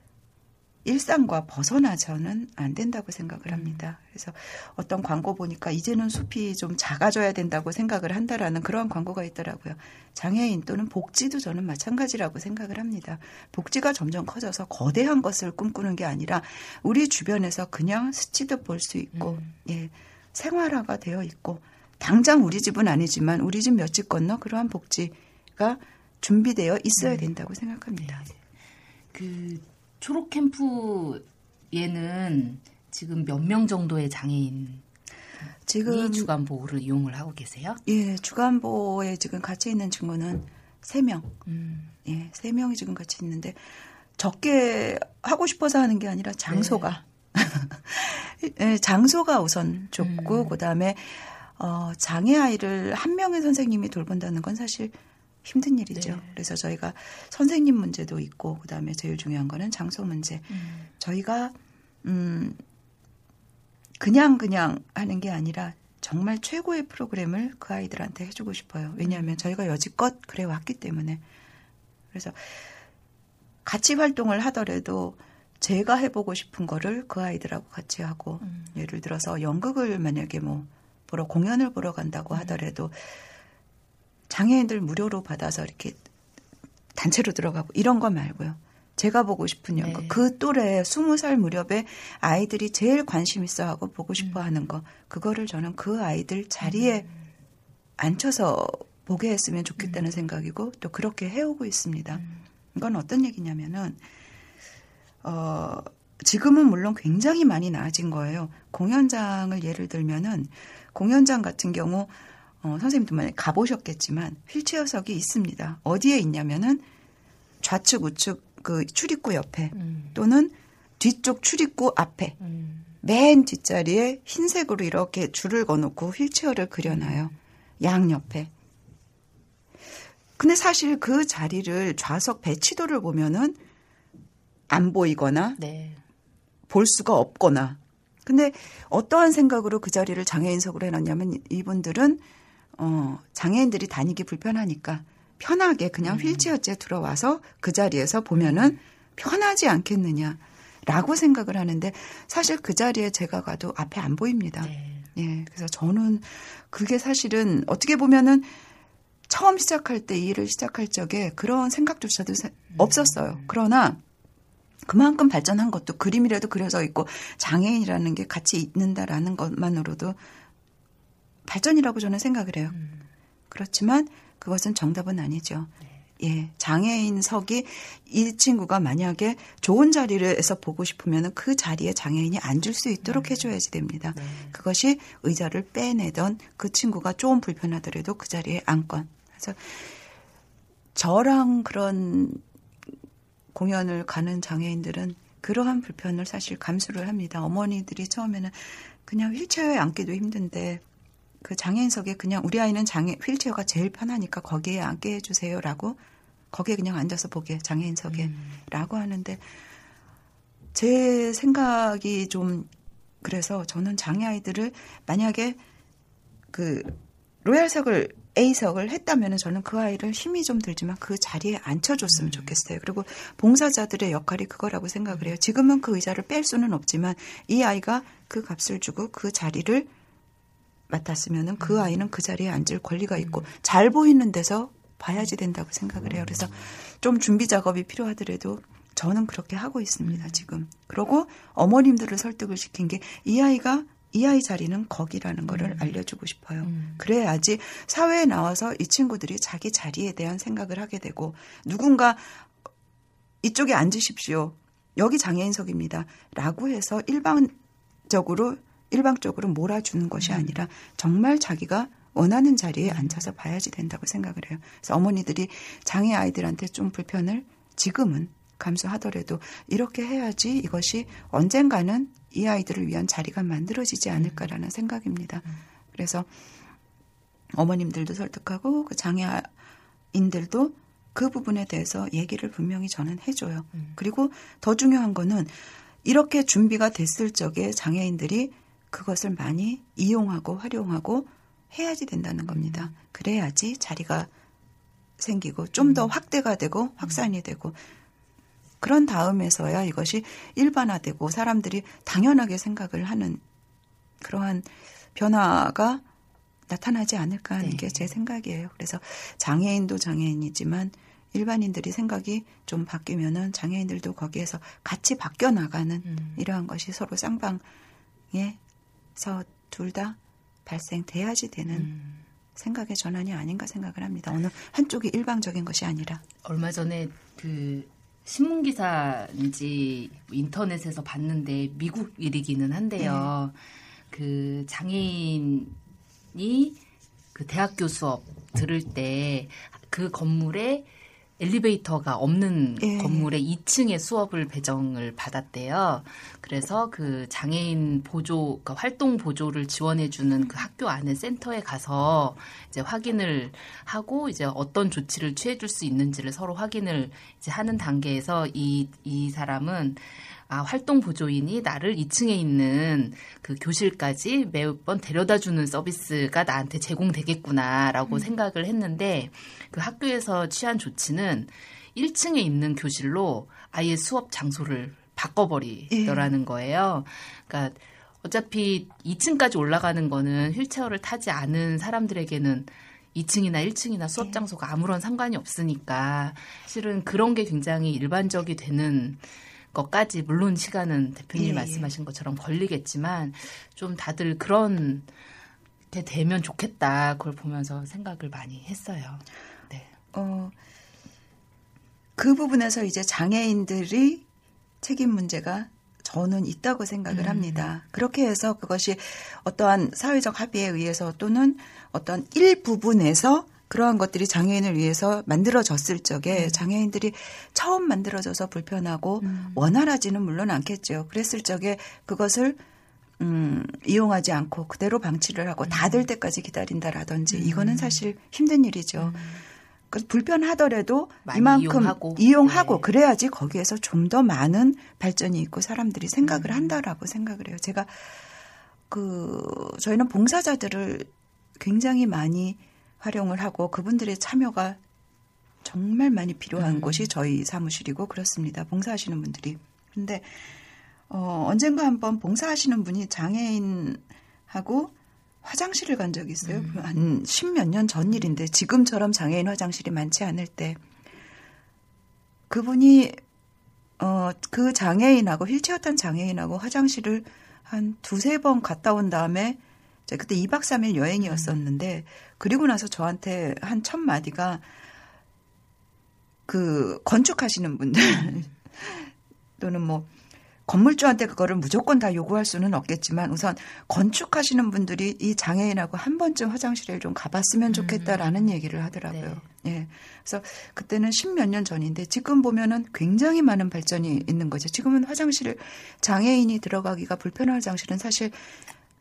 일상과 벗어나서는 안 된다고 생각을 합니다. 그래서 어떤 광고 보니까 이제는 숲이 좀 작아져야 된다고 생각을 한다라는 그러한 광고가 있더라고요. 장애인 또는 복지도 저는 마찬가지라고 생각을 합니다. 복지가 점점 커져서 거대한 것을 꿈꾸는 게 아니라 우리 주변에서 그냥 스치듯 볼 수 있고, 예, 생활화가 되어 있고, 당장 우리 집은 아니지만 우리 집 몇 집 건너 그러한 복지가 준비되어 있어야 된다고 생각합니다. 그 초록 캠프에는 지금 몇 명 정도의 장애인이 지금 주간 보호를 이용을 하고 계세요? 예, 주간보에 지금 같이 있는 친구는 세 명 음. 예, 세 명이 지금 같이 있는데 적게 하고 싶어서 하는 게 아니라 장소가 예, 장소가 우선 좋고 음. 그다음에 어, 장애 아이를 한 명의 선생님이 돌본다는 건 사실 힘든 일이죠. 네. 그래서 저희가 선생님 문제도 있고 그다음에 제일 중요한 거는 장소 문제. 음. 저희가 음 그냥 그냥 하는 게 아니라 정말 최고의 프로그램을 그 아이들한테 해주고 싶어요. 왜냐하면 저희가 여지껏 그래 왔기 때문에. 그래서 같이 활동을 하더라도 제가 해보고 싶은 거를 그 아이들하고 같이 하고 음. 예를 들어서 연극을 만약에 뭐 보러 공연을 보러 간다고 하더라도 장애인들 무료로 받아서 이렇게 단체로 들어가고 이런 거 말고요. 제가 보고 싶은 연극. 네. 그 또래 20살 무렵에 아이들이 제일 관심 있어 하고 보고 싶어 하는 거. 그거를 저는 그 아이들 자리에 앉혀서 보게 했으면 좋겠다는 생각이고 또 그렇게 해오고 있습니다. 이건 어떤 얘기냐면은 어, 지금은 물론 굉장히 많이 나아진 거예요. 공연장을 예를 들면은 공연장 같은 경우 어, 선생님도 많이 가보셨겠지만 휠체어석이 있습니다. 어디에 있냐면은 좌측 우측 그 출입구 옆에 음. 또는 뒤쪽 출입구 앞에 음. 맨 뒷자리에 흰색으로 이렇게 줄을 거놓고 휠체어를 그려놔요. 양 옆에. 근데 사실 그 자리를 좌석 배치도를 보면은 안 보이거나 네. 볼 수가 없거나. 근데 어떠한 생각으로 그 자리를 장애인석으로 해놨냐면 이분들은 어 장애인들이 다니기 불편하니까 편하게 그냥 휠체어째 들어와서 그 자리에서 보면은 편하지 않겠느냐라고 생각을 하는데 사실 그 자리에 제가 가도 앞에 안 보입니다. 네. 예, 그래서 저는 그게 사실은 어떻게 보면은 처음 시작할 때이 일을 시작할 적에 그런 생각조차도 세- 없었어요. 그러나 그만큼 발전한 것도 그림이라도 그려져 있고 장애인이라는 게 같이 있는다라는 것만으로도 발전이라고 저는 생각을 해요. 그렇지만 그것은 정답은 아니죠. 예, 장애인석이 이 친구가 만약에 좋은 자리에서 보고 싶으면 그 자리에 장애인이 앉을 수 있도록 해줘야지 됩니다. 그것이 의자를 빼내던 그 친구가 조금 불편하더라도 그 자리에 앉건. 그래서 저랑 그런 공연을 가는 장애인들은 그러한 불편을 사실 감수를 합니다. 어머니들이 처음에는 그냥 휠체어에 앉기도 힘든데 그 장애인석에 그냥 우리 아이는 장애 휠체어가 제일 편하니까 거기에 앉게 해주세요라고 거기에 그냥 앉아서 보게 장애인석에라고 하는데 제 생각이 좀 그래서 저는 장애 아이들을 만약에 그 로얄석을 A석을 했다면은 저는 그 아이를 힘이 좀 들지만 그 자리에 앉혀줬으면 좋겠어요. 그리고 봉사자들의 역할이 그거라고 생각을 해요. 지금은 그 의자를 뺄 수는 없지만 이 아이가 그 값을 주고 그 자리를 맡았으면은 그 아이는 그 자리에 앉을 권리가 있고 잘 보이는 데서 봐야지 된다고 생각을 해요. 그래서 좀 준비 작업이 필요하더라도 저는 그렇게 하고 있습니다, 지금. 그러고 어머님들을 설득을 시킨 게 이 아이가 이 아이 자리는 거기라는 거를 알려주고 싶어요. 음. 그래야지 사회에 나와서 이 친구들이 자기 자리에 대한 생각을 하게 되고 누군가 이쪽에 앉으십시오. 여기 장애인석입니다. 라고 해서 일방적으로 일방적으로 몰아주는 것이 아니라 정말 자기가 원하는 자리에 앉아서 봐야지 된다고 생각을 해요. 그래서 어머니들이 장애 아이들한테 좀 불편을 지금은 감수하더라도 이렇게 해야지 이것이 언젠가는 이 아이들을 위한 자리가 만들어지지 않을까라는 생각입니다. 그래서 어머님들도 설득하고 그 장애인들도 그 부분에 대해서 얘기를 분명히 저는 해줘요. 그리고 더 중요한 거는 이렇게 준비가 됐을 적에 장애인들이 그것을 많이 이용하고 활용하고 해야지 된다는 겁니다. 그래야지 자리가 생기고 좀더 확대가 되고 확산이 되고 그런 다음에서야 이것이 일반화되고 사람들이 당연하게 생각을 하는 그러한 변화가 나타나지 않을까 하는 네. 게제 생각이에요. 그래서 장애인도 장애인이지만 일반인들이 생각이 좀 바뀌면은 장애인들도 거기에서 같이 바뀌어 나가는 음. 이러한 것이 서로 쌍방에 서 둘 다 발생돼야지 되는 음. 생각의 전환이 아닌가 생각을 합니다. 어느 한쪽이 일방적인 것이 아니라. 얼마 전에 그 신문 기사인지 인터넷에서 봤는데 미국 일이기는 한데요. 그 장애인이 그 대학교 수업 들을 때 그 건물에 엘리베이터가 없는 예. 건물에 2층에 수업을 배정을 받았대요. 그래서 그 장애인 보조, 그러니까 활동 보조를 지원해주는 그 학교 안에 센터에 가서 이제 확인을 하고 이제 어떤 조치를 취해줄 수 있는지를 서로 확인을 이제 하는 단계에서 이, 이 사람은 아, 활동 보조인이 나를 2층에 있는 그 교실까지 매번 데려다 주는 서비스가 나한테 제공되겠구나라고 생각을 했는데 그 학교에서 취한 조치는 1층에 있는 교실로 아예 수업 장소를 바꿔버리더라는 거예요. 그러니까 어차피 2층까지 올라가는 거는 휠체어를 타지 않은 사람들에게는 2층이나 1층이나 수업 장소가 아무런 상관이 없으니까 실은 그런 게 굉장히 일반적이 되는 것까지 물론 시간은 대표님이 예, 예. 말씀하신 것처럼 걸리겠지만 좀 다들 그런 게 되면 좋겠다 그걸 보면서 생각을 많이 했어요. 네. 어, 그 부분에서 이제 장애인들이 책임 문제가 저는 있다고 생각을 음. 합니다. 그렇게 해서 그것이 어떠한 사회적 합의에 의해서 또는 어떤 일부분에서 그러한 것들이 장애인을 위해서 만들어졌을 적에 장애인들이 처음 만들어져서 불편하고 원활하지는 물론 않겠죠. 그랬을 적에 그것을 음, 이용하지 않고 그대로 방치를 하고 다 될 때까지 기다린다라든지 이거는 사실 힘든 일이죠. 그래서 불편하더라도 이만큼 이용하고. 이용하고 네. 그래야지 거기에서 좀 더 많은 발전이 있고 사람들이 생각을 한다라고 생각을 해요. 제가 그 저희는 봉사자들을 굉장히 많이 활용을 하고 그분들의 참여가 정말 많이 필요한 곳이 저희 사무실이고 그렇습니다. 봉사하시는 분들이. 근데 어 언젠가 한번 봉사하시는 분이 장애인하고 화장실을 간 적이 있어요. 한 십몇 년 전 일인데 지금처럼 장애인 화장실이 많지 않을 때 그분이 어 그 장애인하고 휠체어 탄 장애인하고 화장실을 한 두세 번 갔다 온 다음에 제가 그때 2박 3일 여행이었었는데 그리고 나서 저한테 한 첫 마디가 그 건축하시는 분들 또는 뭐 건물주한테 그거를 무조건 다 요구할 수는 없겠지만 우선 건축하시는 분들이 이 장애인하고 한 번쯤 화장실에 좀 가봤으면 좋겠다라는 얘기를 하더라고요. 예. 그래서 그때는 십몇 년 전인데 지금 보면은 굉장히 많은 발전이 있는 거죠. 지금은 화장실 장애인이 들어가기가 불편한 화장실은 사실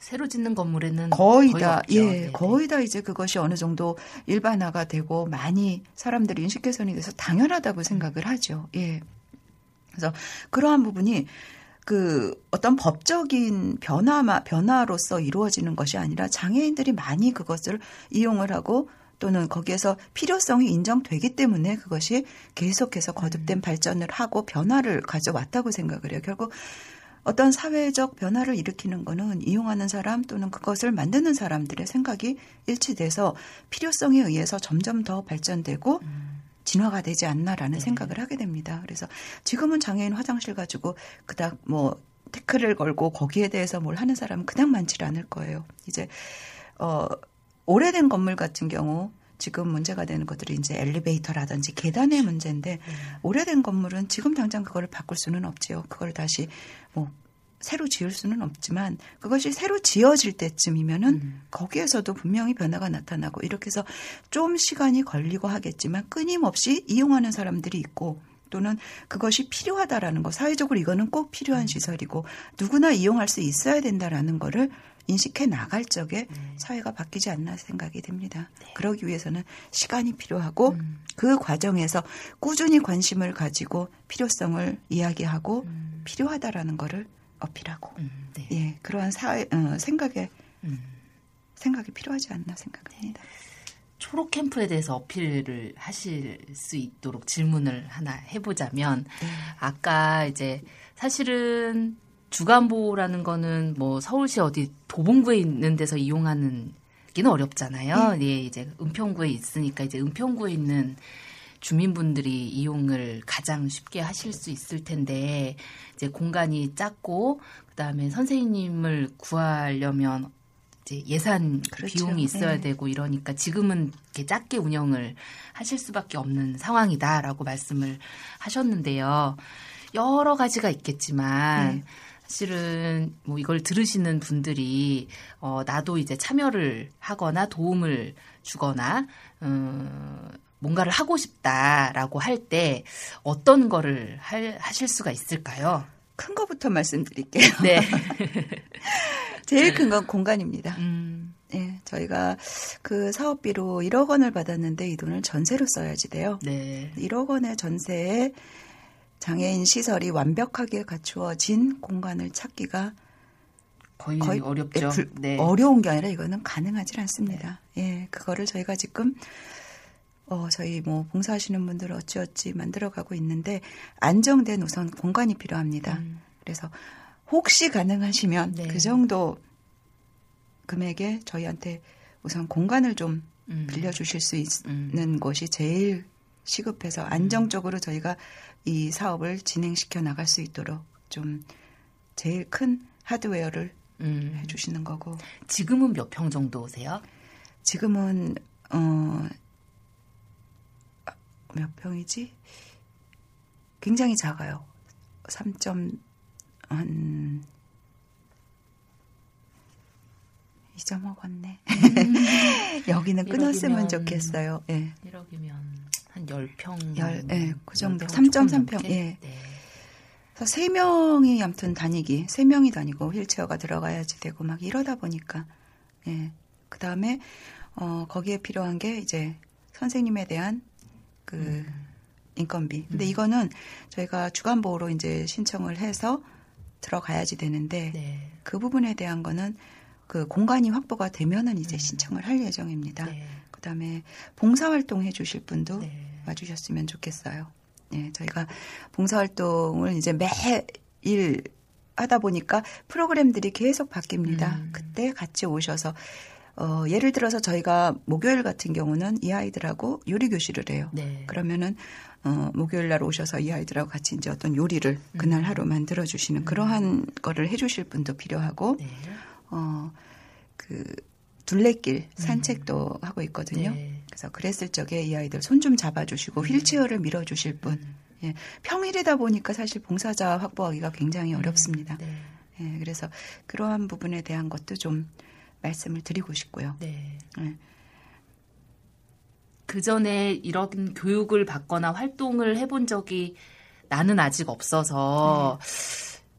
새로 짓는 건물에는 거의 다, 없죠. 예, 네네. 거의 다 이제 그것이 어느 정도 일반화가 되고 많이 사람들이 인식 개선이 돼서 당연하다고 생각을 하죠. 예. 그래서 그러한 부분이 그 어떤 법적인 변화마, 변화로서 이루어지는 것이 아니라 장애인들이 많이 그것을 이용을 하고 또는 거기에서 필요성이 인정되기 때문에 그것이 계속해서 거듭된 발전을 하고 변화를 가져왔다고 생각을 해요. 결국 어떤 사회적 변화를 일으키는 거는 이용하는 사람 또는 그것을 만드는 사람들의 생각이 일치돼서 필요성에 의해서 점점 더 발전되고 진화가 되지 않나라는 생각을 하게 됩니다. 그래서 지금은 장애인 화장실 가지고 그닥 뭐 태클을 걸고 거기에 대해서 뭘 하는 사람은 그냥 많지 않을 거예요. 이제 어 오래된 건물 같은 경우 지금 문제가 되는 것들이 이제 엘리베이터라든지 계단의 문제인데 오래된 건물은 지금 당장 그거를 바꿀 수는 없지요. 그걸 다시 뭐 새로 지을 수는 없지만 그것이 새로 지어질 때쯤이면은 거기에서도 분명히 변화가 나타나고 이렇게 해서 좀 시간이 걸리고 하겠지만 끊임없이 이용하는 사람들이 있고 또는 그것이 필요하다라는 거 사회적으로 이거는 꼭 필요한 시설이고 누구나 이용할 수 있어야 된다라는 거를 인식해 나갈 적에 사회가 바뀌지 않나 생각이 됩니다. 그러기 위해서는 시간이 필요하고 그 과정에서 꾸준히 관심을 가지고 필요성을 이야기하고 필요하다라는 거를 어필하고 음, 네. 예 그러한 사회 어, 생각에 음. 생각이 필요하지 않나 생각합니다. 초록 캠프에 대해서 어필을 하실 수 있도록 질문을 하나 해보자면 네. 아까 이제 사실은 주간 보호라는 거는 뭐 서울시 어디 도봉구에 있는 데서 이용하는 기는 어렵잖아요. 예, 이제 은평구에 있으니까 이제 은평구에 있는 주민분들이 이용을 가장 쉽게 하실 수 있을 텐데 이제 공간이 작고 그다음에 선생님을 구하려면 이제 예산 그렇죠. 비용이 있어야 네. 되고 이러니까 지금은 이렇게 작게 운영을 하실 수밖에 없는 상황이다라고 말씀을 하셨는데요. 여러 가지가 있겠지만 네. 사실은 뭐 이걸 들으시는 분들이 어 나도 이제 참여를 하거나 도움을 주거나 어 뭔가를 하고 싶다라고 할 때 어떤 거를 할, 하실 수가 있을까요? 큰 거부터 말씀드릴게요. 네. 제일 큰 건 공간입니다. 음, 예, 저희가 그 사업비로 1억 원을 받았는데 이 돈을 전세로 써야지 돼요. 네. 1억 원의 전세에 장애인 시설이 완벽하게 갖추어진 공간을 찾기가 거의, 거의 어렵죠. 예, 불- 네. 어려운 게 아니라 이거는 가능하지 않습니다. 예, 그거를 저희가 지금 어, 저희 뭐 봉사하시는 분들 어찌어찌 만들어가고 있는데 안정된 우선 공간이 필요합니다. 음. 그래서 혹시 가능하시면 네. 그 정도 금액에 저희한테 우선 공간을 좀 음. 빌려주실 수 음. 있는 것이 제일 시급해서 안정적으로 저희가 이 사업을 진행시켜 나갈 수 있도록 좀 제일 큰 하드웨어를 음. 해주시는 거고 지금은 몇 평 정도 오세요? 지금은 어, 몇 평이지? 굉장히 작아요. 3점 한 잊어먹었네. 여기는 끊었으면 1억이면 좋겠어요. 예. 1억이면 한 10평. 열, 예, 그 정도. 10평 3.3평, 조금 넘게? 예. 네. 그래서 세 명이 아무튼 다니기, 세 명이 다니고 휠체어가 들어가야지 되고 막 이러다 보니까, 예. 그 다음에, 어, 거기에 필요한 게 이제 선생님에 대한 그 음. 인건비. 근데 이거는 저희가 주간보호로 이제 신청을 해서 들어가야지 되는데, 네. 그 부분에 대한 거는 그 공간이 확보가 되면은 이제 신청을 할 예정입니다. 음. 네. 그 다음에 봉사활동 해주실 분도 네. 와주셨으면 좋겠어요. 예, 저희가 봉사활동을 이제 매일 하다 보니까 프로그램들이 계속 바뀝니다. 음. 그때 같이 오셔서 어, 예를 들어서 저희가 목요일 같은 경우는 이 아이들하고 요리 교실을 해요. 네. 그러면은 어, 목요일 날 오셔서 이 아이들하고 같이 이제 어떤 요리를 그날 음. 하루 만들어 주시는 그러한 거를 해 주실 분도 필요하고 네. 어, 그, 둘레길 산책도 하고 있거든요. 음. 네. 그래서 그랬을 적에 이 아이들 손 좀 잡아 주시고 휠체어를 밀어 주실 분. 음. 예, 평일이다 보니까 사실 봉사자 확보하기가 굉장히 어렵습니다. 네. 예, 그래서 그러한 부분에 대한 것도 좀 말씀을 드리고 싶고요. 네. 예. 그 전에 이런 교육을 받거나 활동을 해본 적이 나는 아직 없어서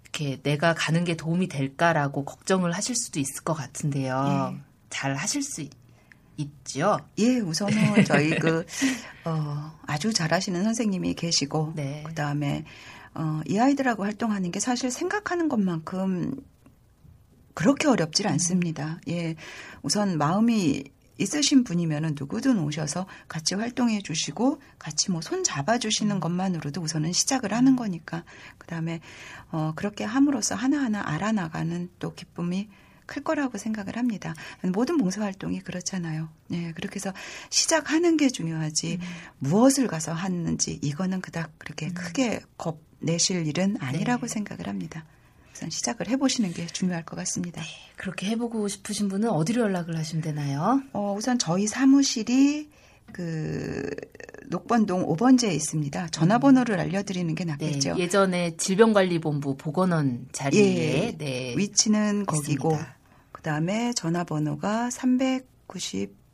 이렇게 내가 가는 게 도움이 될까라고 걱정을 하실 수도 있을 것 같은데요. 예. 잘 하실 수 있, 있죠? 예, 우선은 저희 그, 어, 아주 잘하시는 선생님이 계시고, 네. 그 다음에, 어, 이 아이들하고 활동하는 게 사실 생각하는 것만큼 그렇게 어렵질 않습니다. 예. 우선 마음이 있으신 분이면은 누구든 오셔서 같이 활동해 주시고 같이 뭐 손 잡아 주시는 것만으로도 우선은 시작을 하는 거니까 그다음에 어 그렇게 함으로써 하나하나 알아 나가는 또 기쁨이 클 거라고 생각을 합니다. 모든 봉사 활동이 그렇잖아요. 예, 그렇게 해서 시작하는 게 중요하지 무엇을 가서 하는지 이거는 그닥 그렇게 크게 겁 내실 일은 아니라고 생각을 합니다. 우선 시작을 해보시는 게 중요할 것 같습니다. 그렇게 해보고 싶으신 분은 어디로 연락을 하시면 되나요? 어, 우선 저희 사무실이 그 녹번동 5번지에 있습니다. 전화번호를 알려드리는 게 네, 낫겠죠. 예전에 질병관리본부 보건원 자리에 예, 네, 위치는 거기고 있습니다. 그 다음에 전화번호가 390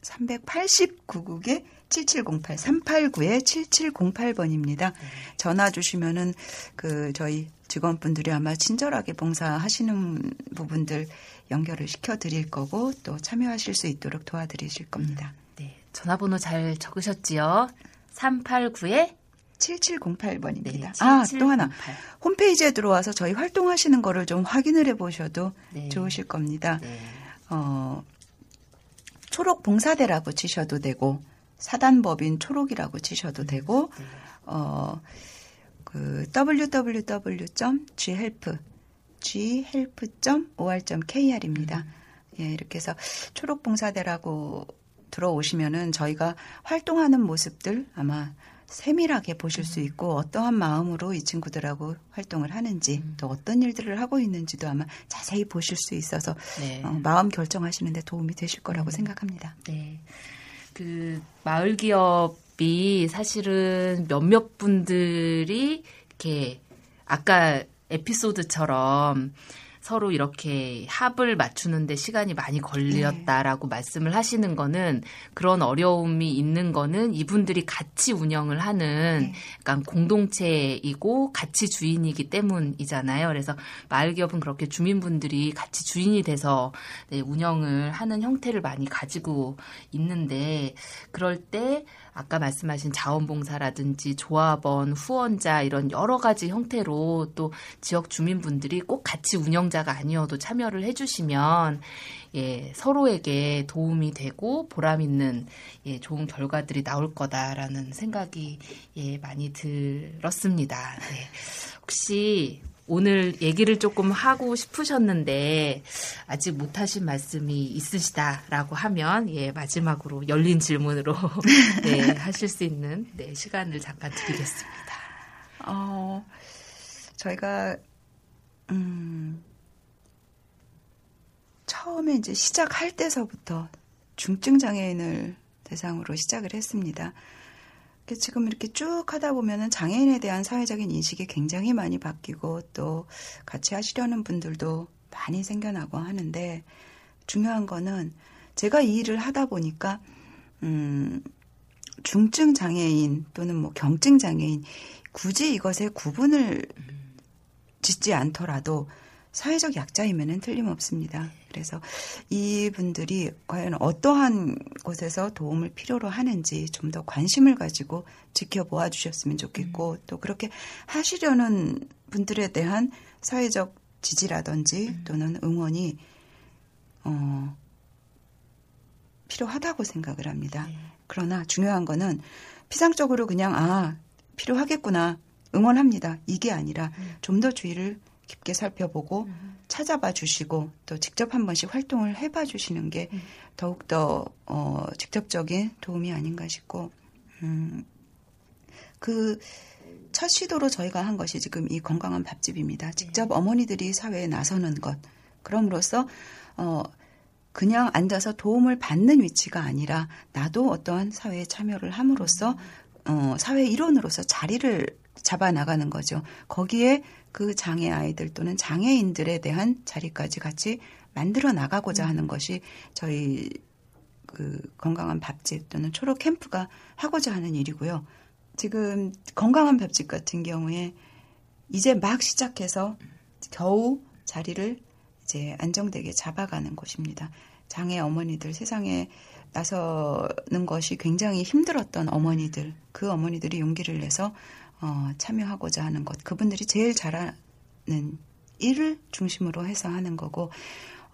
389국에 7708 389에 7708번입니다. 전화 주시면은 그 저희 직원분들이 아마 친절하게 봉사하시는 부분들 연결을 시켜 드릴 거고 또 참여하실 수 있도록 도와드리실 겁니다. 네, 전화번호 잘 적으셨지요? 389에 7708번입니다. 네, 아, 7708. 또 하나. 홈페이지에 들어와서 저희 활동하시는 거를 좀 확인을 해 보셔도 네. 좋으실 겁니다. 네. 어, 초록 봉사대라고 치셔도 되고, 사단법인 초록이라고 치셔도 되고, 어, 그, www.ghelp, ghelp.or.kr입니다. 예, 이렇게 해서 초록봉사대라고 들어오시면은 저희가 활동하는 모습들 아마 세밀하게 보실 수 있고 어떠한 마음으로 이 친구들하고 활동을 하는지 또 어떤 일들을 하고 있는지도 아마 자세히 보실 수 있어서 네. 어, 마음 결정하시는데 도움이 되실 거라고 생각합니다. 네. 그 마을 기업 이 사실은 몇몇 분들이 이렇게 아까 에피소드처럼 서로 이렇게 합을 맞추는데 시간이 많이 걸렸다라고 말씀을 하시는 거는 그런 어려움이 있는 거는 이분들이 같이 운영을 하는 네. 약간 공동체이고 같이 주인이기 때문이잖아요. 그래서 마을 기업은 그렇게 주민분들이 같이 주인이 돼서 네, 운영을 하는 형태를 많이 가지고 있는데 그럴 때 아까 말씀하신 자원봉사라든지 조합원, 후원자 이런 여러 가지 형태로 또 지역 주민분들이 꼭 같이 운영자가 아니어도 참여를 해주시면 예, 서로에게 도움이 되고 보람 있는 예, 좋은 결과들이 나올 거다라는 생각이 예, 많이 들었습니다. 네. 혹시 오늘 얘기를 조금 하고 싶으셨는데 아직 못하신 말씀이 있으시다라고 하면 예 마지막으로 열린 질문으로 네 하실 수 있는 네 시간을 잠깐 드리겠습니다. 어, 저희가 음, 처음에 이제 시작할 때서부터 중증 장애인을 대상으로 시작을 했습니다. 지금 이렇게 쭉 하다 보면은 장애인에 대한 사회적인 인식이 굉장히 많이 바뀌고 또 같이 하시려는 분들도 많이 생겨나고 하는데 중요한 거는 제가 이 일을 하다 보니까 음 중증 장애인 또는 뭐 경증 장애인 굳이 이것에 구분을 짓지 않더라도 사회적 약자임에는 틀림없습니다. 그래서 이분들이 과연 어떠한 곳에서 도움을 필요로 하는지 좀 더 관심을 가지고 지켜보아 주셨으면 좋겠고 음. 또 그렇게 하시려는 분들에 대한 사회적 지지라든지 음. 또는 응원이 어 필요하다고 생각을 합니다. 네. 그러나 중요한 거는 피상적으로 그냥 아 필요하겠구나 응원합니다. 이게 아니라 음. 좀더 주의를 깊게 살펴보고 음. 찾아봐 주시고 또 직접 한 번씩 활동을 해봐 주시는 게 음. 더욱더 어, 직접적인 도움이 아닌가 싶고 음, 그 첫 시도로 저희가 한 것이 지금 이 건강한 밥집입니다. 직접 네. 어머니들이 사회에 나서는 것. 그럼으로써 어 그냥 앉아서 도움을 받는 위치가 아니라 나도 어떠한 사회에 참여를 함으로써 어 사회 일원으로서 자리를 잡아 나가는 거죠. 거기에 그 장애 아이들 또는 장애인들에 대한 자리까지 같이 만들어 나가고자 음. 하는 것이 저희 그 건강한 밥집 또는 초록 캠프가 하고자 하는 일이고요. 지금 건강한 밥집 같은 경우에 이제 막 시작해서 겨우 자리를 이제 안정되게 잡아가는 곳입니다. 장애 어머니들 세상에 나서는 것이 굉장히 힘들었던 어머니들 그 어머니들이 용기를 내서 어, 참여하고자 하는 것, 그분들이 제일 잘하는 일을 중심으로 해서 하는 거고,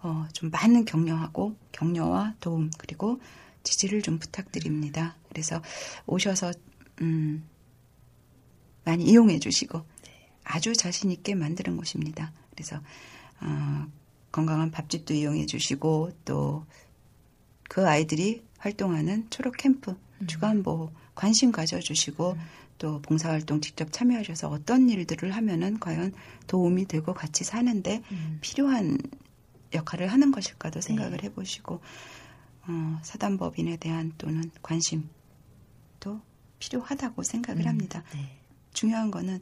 어, 좀 많은 격려하고, 격려와 도움, 그리고 지지를 좀 부탁드립니다. 그래서 오셔서, 음, 많이 이용해 주시고, 아주 자신있게 만드는 곳입니다. 그래서, 어, 건강한 밥집도 이용해 주시고, 또, 그 아이들이 활동하는 초록 캠프, 음. 주간보호 관심 가져주시고, 음. 또 봉사활동 직접 참여하셔서 어떤 일들을 하면은 과연 도움이 되고 같이 사는데 음. 필요한 역할을 하는 것일까도 생각을 네. 해보시고 어, 사단법인에 대한 또는 관심도 필요하다고 생각을 음, 합니다. 네. 중요한 거는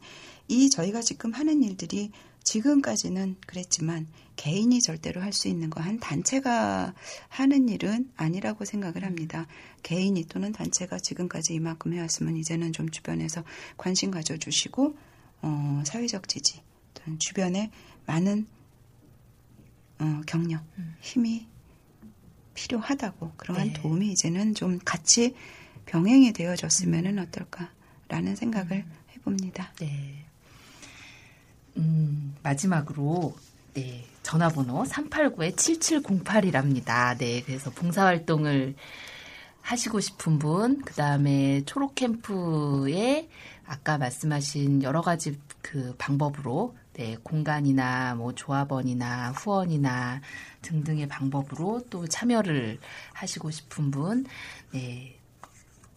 이 저희가 지금 하는 일들이 지금까지는 그랬지만 개인이 절대로 할 수 있는 거 한 단체가 하는 일은 아니라고 생각을 합니다. 개인이 또는 단체가 지금까지 이만큼 해왔으면 이제는 좀 주변에서 관심 가져주시고 어, 사회적 지지 또는 주변에 많은 어, 격려, 음. 힘이 필요하다고 그러한 네. 도움이 이제는 좀 같이 병행이 되어졌으면 어떨까라는 생각을 음. 해봅니다. 네. 음, 마지막으로 네, 전화번호 389-7708이랍니다. 네, 그래서 봉사활동을 하시고 싶은 분, 그 다음에 초록캠프에 아까 말씀하신 여러 가지 그 방법으로 네, 공간이나 뭐 조합원이나 후원이나 등등의 방법으로 또 참여를 하시고 싶은 분, 네,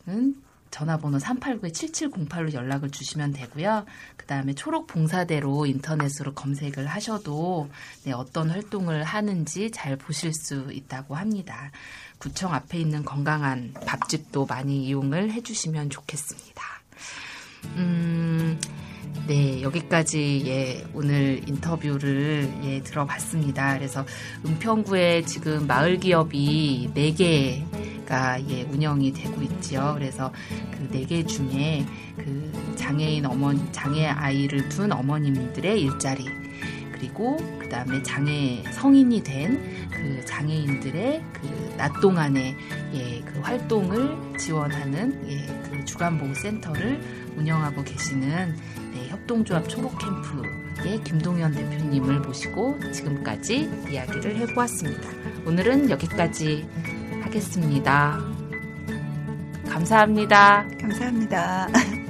은 전화번호 389-7708로 연락을 주시면 되고요. 그 다음에 초록 봉사대로 인터넷으로 검색을 하셔도 네, 어떤 활동을 하는지 잘 보실 수 있다고 합니다. 구청 앞에 있는 건강한 밥집도 많이 이용을 해주시면 좋겠습니다. 음, 네, 여기까지 예, 오늘 인터뷰를 예, 들어봤습니다. 그래서 은평구에 지금 마을 기업이 4개가 예, 운영이 되고 있지요. 그래서 그 4개 중에 그 장애인 어머니, 장애 아이를 둔 어머님들의 일자리 그리고 그 다음에 장애 성인이 된 그 장애인들의 그 낮 동안의 예, 그 활동을 지원하는 예, 그 주간보호센터를 운영하고 계시는 네, 협동조합 초록캠프의 김동현 대표님을 모시고 지금까지 이야기를 해보았습니다. 오늘은 여기까지 하겠습니다. 감사합니다. 감사합니다.